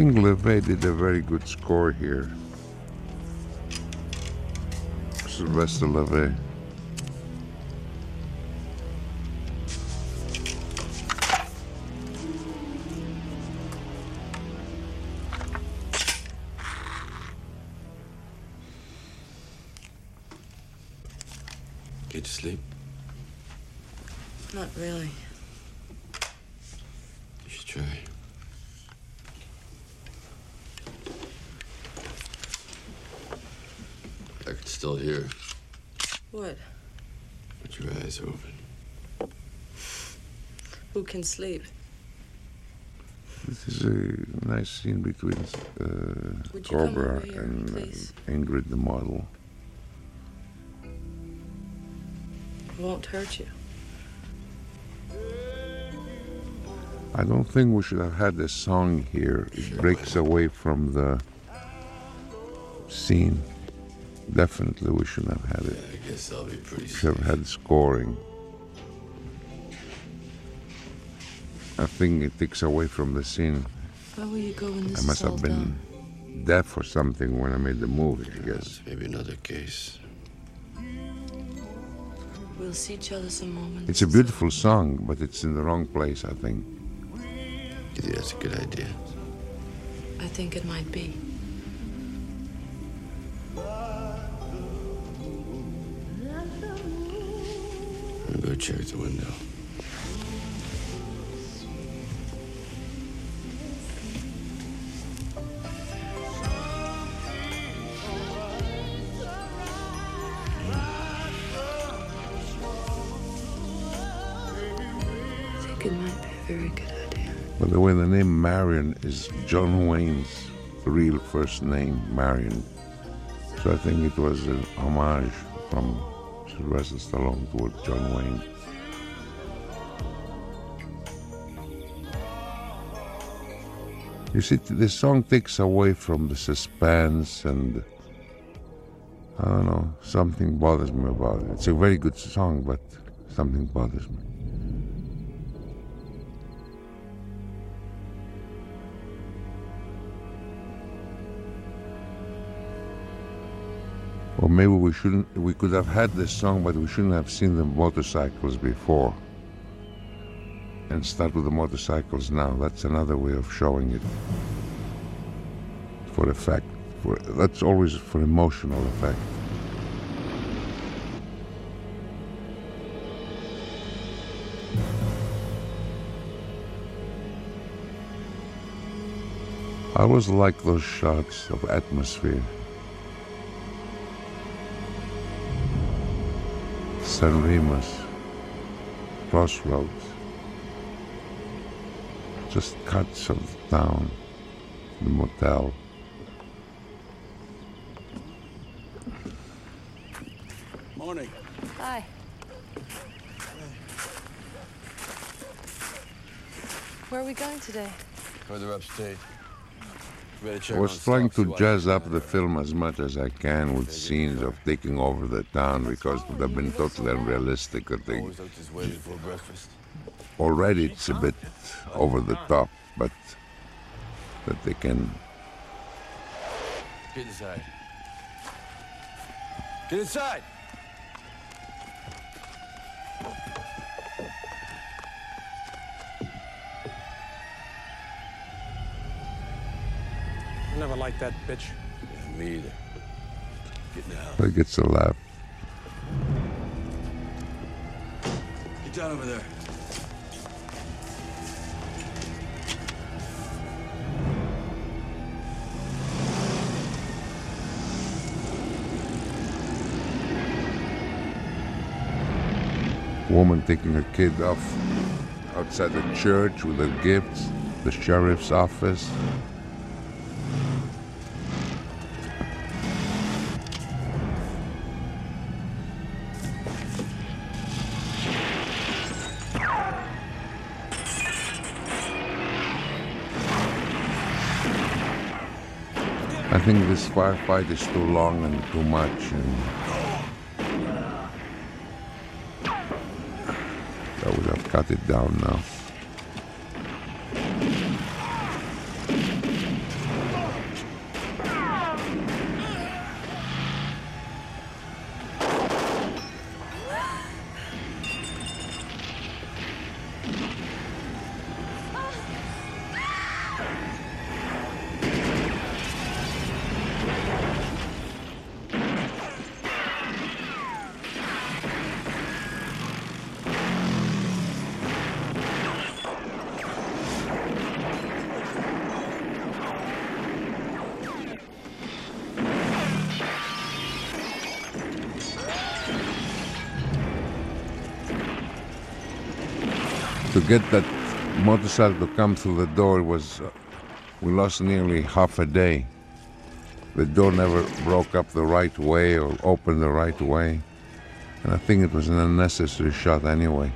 Think LeVay did a very good score here. Sylvester LeVay. Sleep? This is a nice scene between uh, Would you come Cobra here, and uh, please? Ingrid the model. It won't hurt you. I don't think we should have had this song here. It breaks away from the scene. Definitely, we shouldn't have had it. I guess I'll be pretty We Should have had scoring. I think it takes away from the scene. Where will you go when this I must have been done? deaf or something when I made the movie, I guess. Maybe another case. We'll see each other some moments. It's a beautiful song, but it's in the wrong place, I think. You think that's a good idea? I think it might be. I'm gonna go check the window. The way, the name Marion is John Wayne's real first name, Marion. So I think it was an homage from Sylvester Stallone toward John Wayne. You see, the song takes away from the suspense and I don't know, something bothers me about it. It's a very good song, but something bothers me. Maybe we shouldn't. We could have had this song, but we shouldn't have seen the motorcycles before. And start with the motorcycles now. That's another way of showing it. For effect. For that's always for emotional effect. I always like those shots of atmosphere. San Remus, Crossroads, just cuts of the town, the motel. Morning. Hi. Where are we going today? Further upstate. I was trying to jazz up the film as much as I can with scenes of taking over the town because it would have been totally unrealistic. I think Always like this way before breakfast. already it's a bit over the top, but that they can Get inside. Get inside. Never liked that bitch. Yeah, me either. Get down. He gets a laugh. Get down over there. Woman taking her kid off outside the church with her gifts, the sheriff's office. This firefight is too long and too much. And I would have cut it down now. Get that motorcycle to come through the door was uh, we lost nearly half a day. The door never broke up the right way or opened the right way. And i think it was an unnecessary shot anyway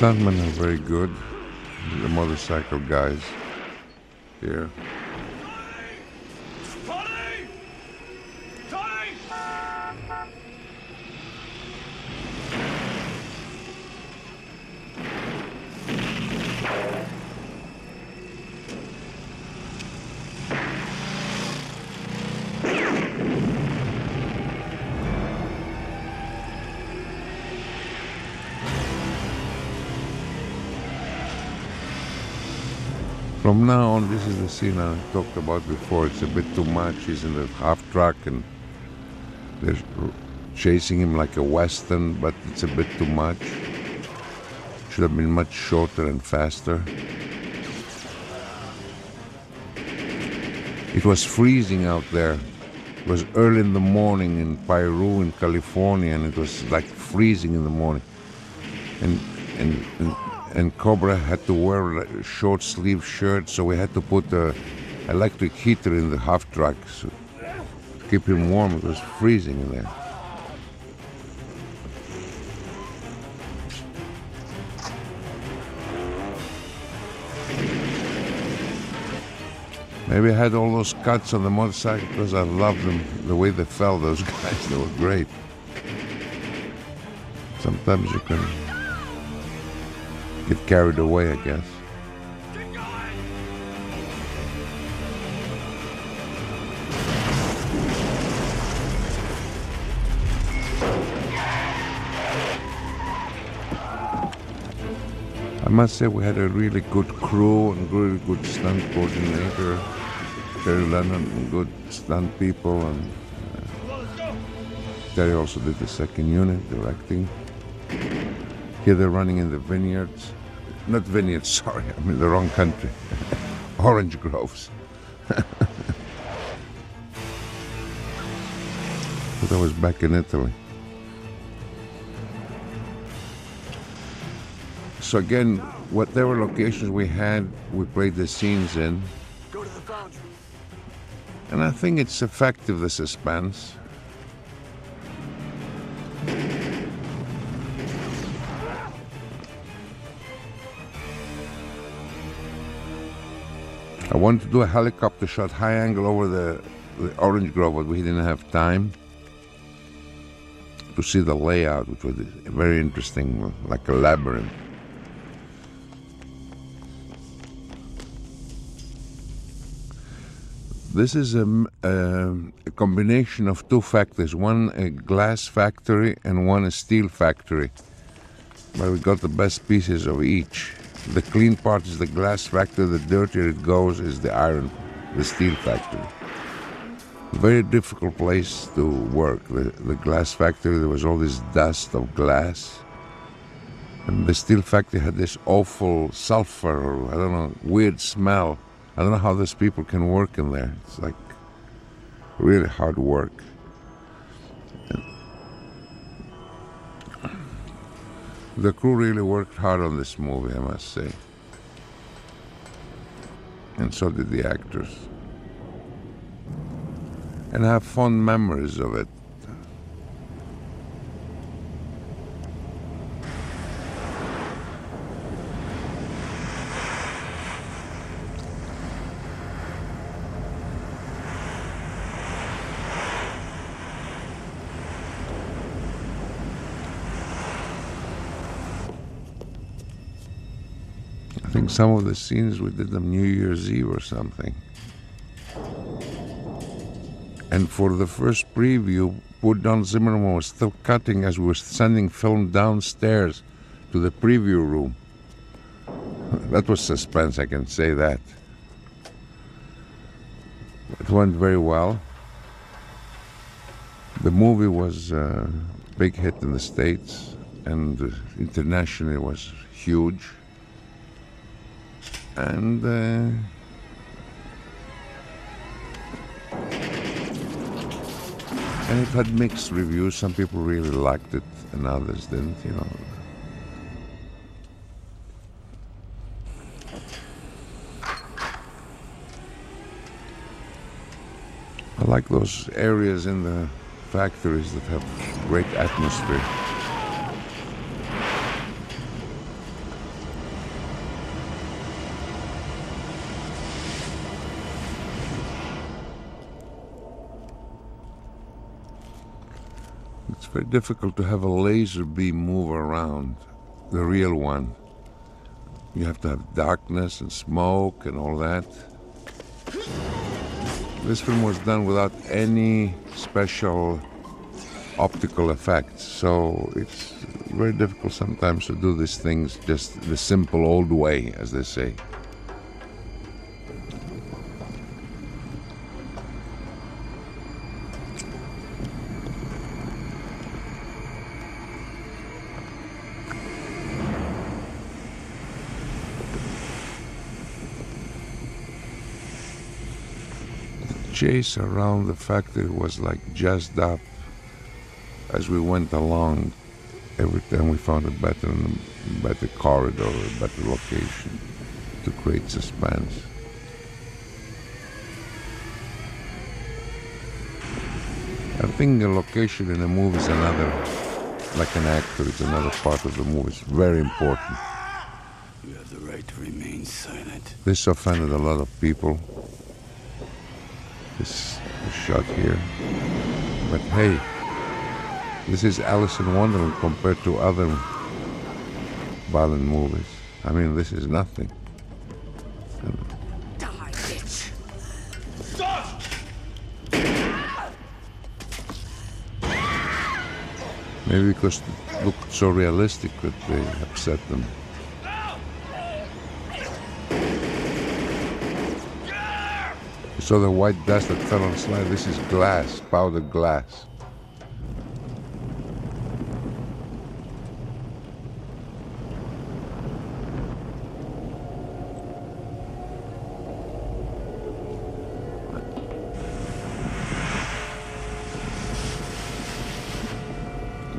stuntmen are very good. The motorcycle guys here. From now on, this is the scene I talked about before. It's a bit too much. He's in the half track and they're chasing him like a western, but it's a bit too much. Should have been much shorter and faster. It was freezing out there. It was early in the morning in Piru in California, and it was like freezing in the morning. And and and, and Cobra had to wear a short sleeve shirt, so we had to put a electric heater in the half track so to keep him warm. It was freezing in there. Maybe I had all those cuts on the motorcycle because I loved them, the way they fell, those guys. They were great. Sometimes you can get carried away, I guess. I must say we had a really good crew and really good stunt coordinator, Terry Leonard, and good stunt people, and uh, Terry also did the second unit, directing. Here they're running in the vineyards. Not vineyards, sorry, I'm in the wrong country. Orange groves. but I was back in Italy. So again, whatever locations we had, we played the scenes in. Go to the foundry. And I think it's effective, the suspense. Wanted to do a helicopter shot high angle over the, the orange grove, but we didn't have time to see the layout, which was very interesting, like a labyrinth. This is um, um, a combination of two factories one a glass factory and one a steel factory. But we got the best pieces of each. The clean part is the glass factory, the dirtier it goes is the iron, the steel factory. Very difficult place to work. The, the glass factory, there was all this dust of glass. And the steel factory had this awful sulfur, I don't know, weird smell. I don't know how these people can work in there. It's like really hard work. The crew really worked hard on this movie, I must say. And so did the actors. And I have fond memories of it. I think some of the scenes we did them New Year's Eve or something. And for the first preview, poor Don Zimmerman was still cutting as we were sending film downstairs to the preview room. That was suspense, I can say that. It went very well. The movie was a big hit in the States and uh, internationally was huge. And uh, and it had mixed reviews. Some people really liked it, and others didn't. You know. I like those areas in the factories that have great atmosphere. Very difficult to have a laser beam move around, the real one. You have to have darkness and smoke and all that. This film was done without any special optical effects, so it's very difficult sometimes to do these things just the simple old way, as they say. Chase around the factory was like jazzed up as we went along. Every time we found a better, better corridor, a better location to create suspense. I think the location in a movie is another, like an actor, it's another part of the movie. It's very important. You have the right to remain silent. This offended a lot of people. This shot here. But hey, this is Alice in Wonderland compared to other violent movies. I mean, this is nothing. Die, bitch! Maybe because it looked so realistic that they upset them. Saw the white dust that fell on slide. This is glass, powdered glass.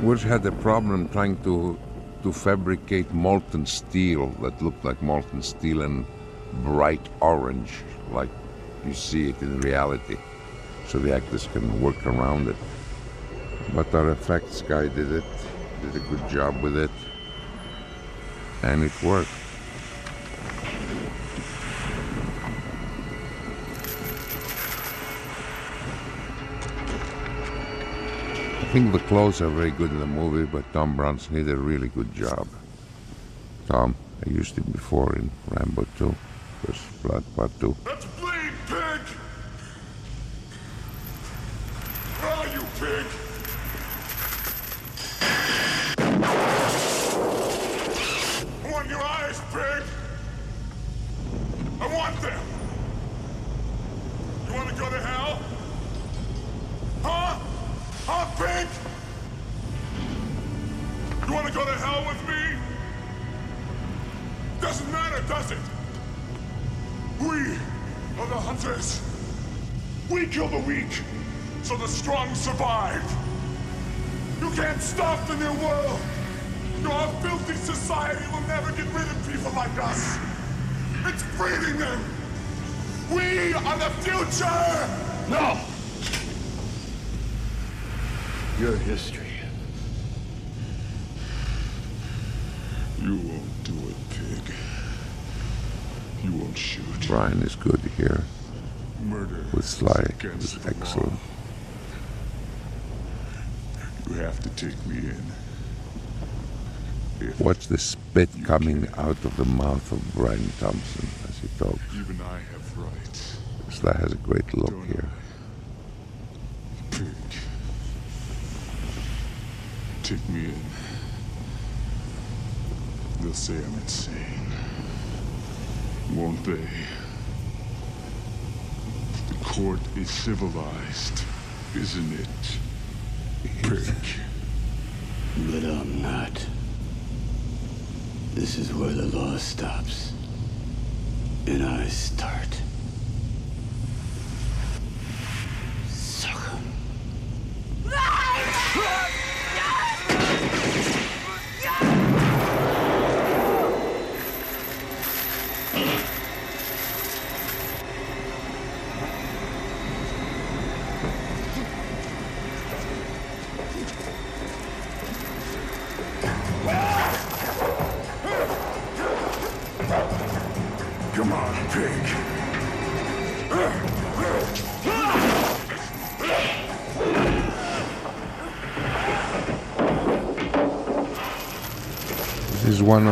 We had a problem trying to to fabricate molten steel that looked like molten steel and bright orange, like you see it in reality. So the actors can work around it. But our effects guy did it, did a good job with it, and it worked. I think the clothes are very good in the movie, but Tom Bronson did a really good job. Tom, I used it before in Rambo 2, First Blood Part 2. We are the hunters. We kill the weak, so the strong survive. You can't stop the new world. Your filthy society will never get rid of people like us. It's breeding them. We are the future. No! Your history. You won't do it, pig. Won't shoot. Brian is good here. Murder With Sly, is excellent. You have to take me in. If Watch the spit coming out of the mouth of Brian Thompson as he talks. even I have rights. Sly has a great look here. Pig. Take me in. They'll say I'm insane. Won't they? The court is civilized, isn't it? Pig. But I'm not. This is where the law stops. And I start.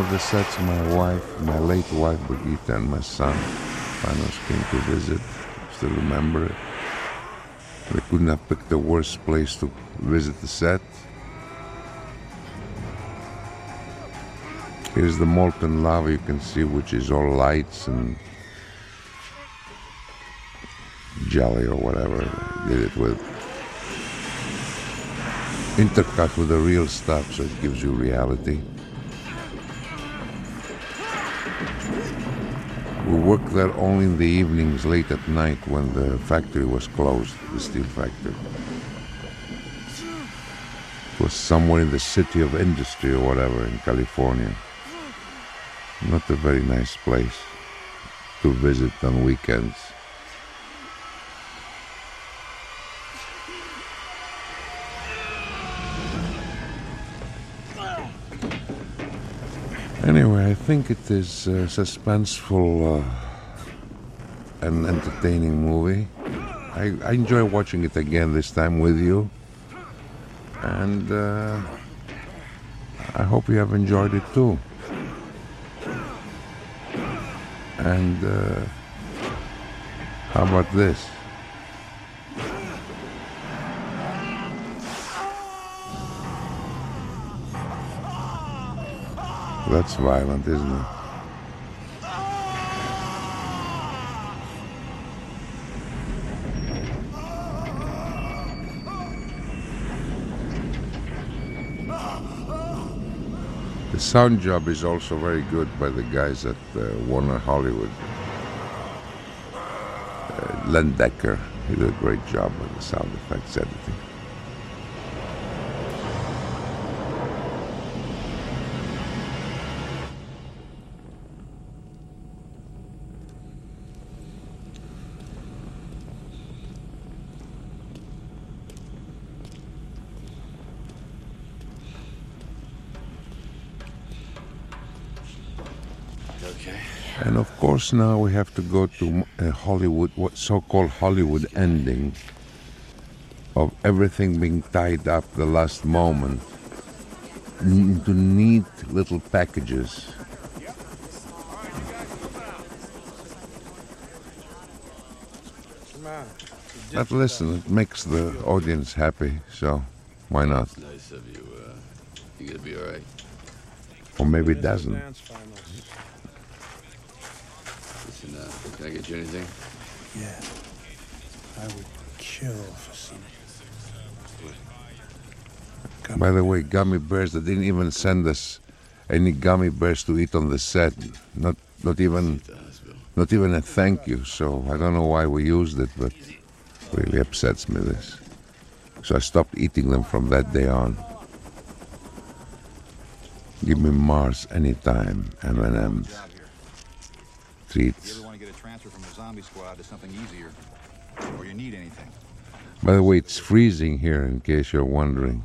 The sets my wife, my late wife Brigitte, and my son Panos came to visit. Still remember it. They couldn't have picked the worst place to visit the set. Here's the molten lava you can see, which is all lights and jelly or whatever did it with. Intercut with the real stuff, so it gives you reality. We worked there only in the evenings, late at night, when the factory was closed, the steel factory. It was somewhere in the city of industry or whatever in California. Not a very nice place to visit on weekends. Anyway, I think it is a suspenseful uh, and entertaining movie. I, I enjoy watching it again this time with you. And uh, I hope you have enjoyed it too. And uh, how about this? That's violent, isn't it? The sound job is also very good by the guys at uh, Warner Hollywood. Uh, Len Decker, he did a great job with the sound effects editing. Course, now we have to go to a Hollywood, what so-called Hollywood ending of everything being tied up the last moment into neat little packages. But listen, it makes the audience happy, so why not? Nice of you. Uh, you gonna be all right? Or maybe it doesn't. Listen, uh, can I get you anything? Yeah. I would kill for some. By the way, gummy bears, they didn't even send us any gummy bears to eat on the set. Not not even not even a thank you. So I don't know why we used it, but really upsets me this. So I stopped eating them from that day on. Give me Mars anytime, M&M's. You Treats. ever want to get a transfer from the zombie to something easier? Or you need anything? By the way, it's freezing here, in case you're wondering.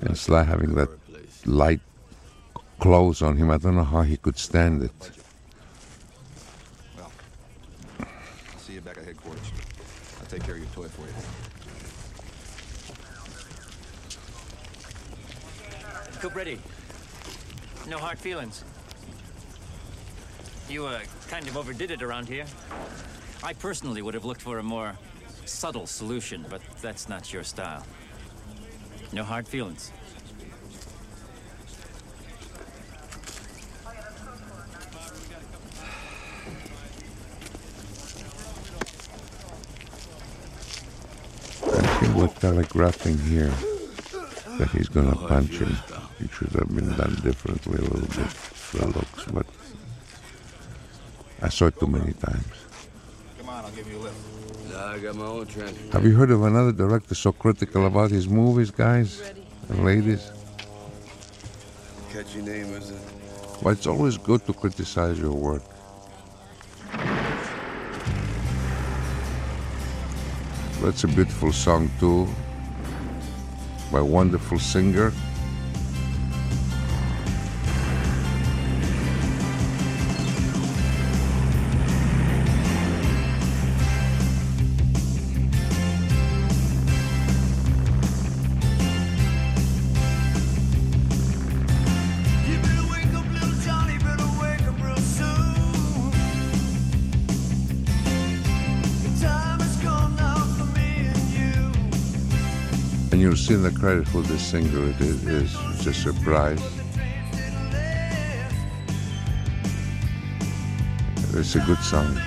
And it's like having that light clothes on him. I don't know how he could stand it. I'll see you back at headquarters. I'll take care of your toy for you. Cobretti. No hard feelings. You, uh, kind of overdid it around here. I personally would have looked for a more subtle solution, but that's not your style. No hard feelings. We're telegraphing here that he's gonna punch him. It should have been done differently a little bit for looks, but I saw it too many times. Come on, I'll give you a lift. Nah, I got my own transport. Have you heard of another director so critical about his movies, guys and ladies? Catchy name, is it? Well, it's always good to criticize your work. That's a beautiful song too, by a wonderful singer. You'll the credit for this singer it is. It's a surprise. It's a good song.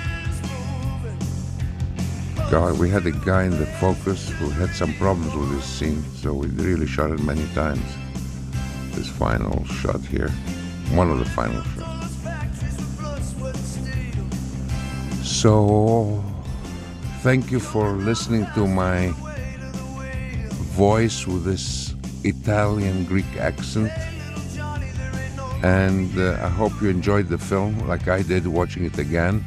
God, we had a guy in the focus who had some problems with this scene, so we really shot it many times. This final shot here, one of the final shots. So, thank you for listening to my voice with this Italian Greek accent. And uh, I hope you enjoyed the film like I did watching it again,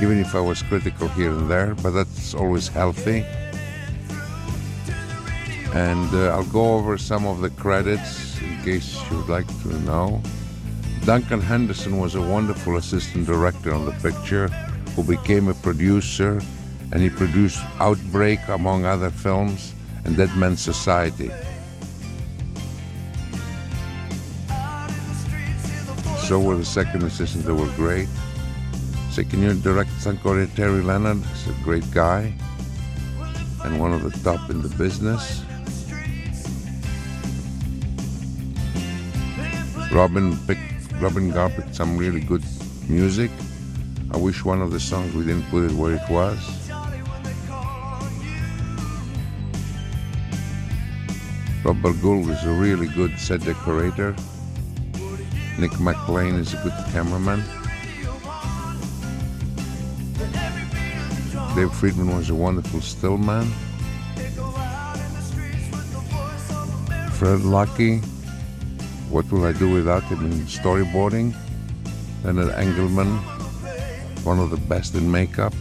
even if I was critical here and there, but that's always healthy. And uh, I'll go over some of the credits in case you'd like to know. Duncan Henderson was a wonderful assistant director on the picture who became a producer and he produced Outbreak, among other films, and that meant Society. So were the second assistant, they were great. Second year director, Sankoria Terry Leonard is a great guy and one of the top in the business. Robin picked, Robin Gar picked some really good music. I wish one of the songs we didn't put it where it was. Robert Gould is a really good set decorator. Nick McLean is a good cameraman. Dave Friedman was a wonderful still man. Fred Lucky, what will I do without him in storyboarding? Leonard Engelman, one of the best in makeup.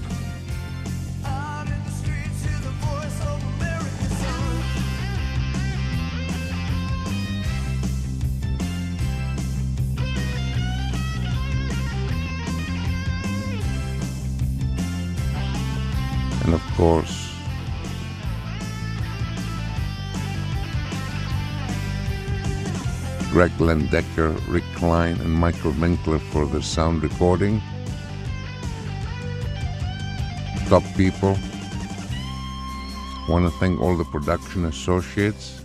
Greg Landaker, Rick Kline, and Michael Minkler for the sound recording. Top people. Want to thank all the production associates.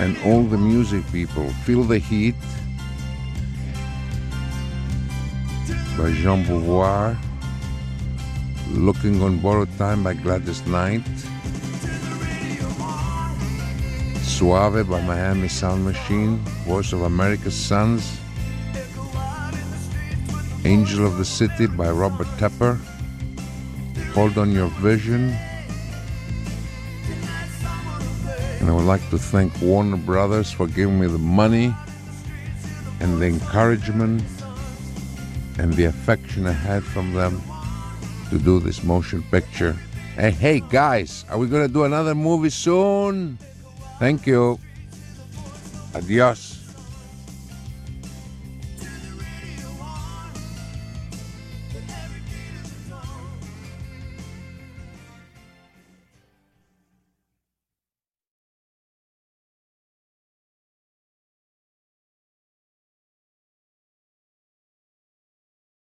And all the music people. Feel the Heat by Jean Beauvoir. Loving on Borrowed Time by Gladys Knight. Suave by Miami Sound Machine. Voice of America's Sons. Angel of the City by Robert Tepper. Hold on Your Vision. And I would like to thank Warner Brothers for giving me the money and the encouragement and the affection I had from them to do this motion picture. And hey guys, are we going to do another movie soon? Thank you. Adios.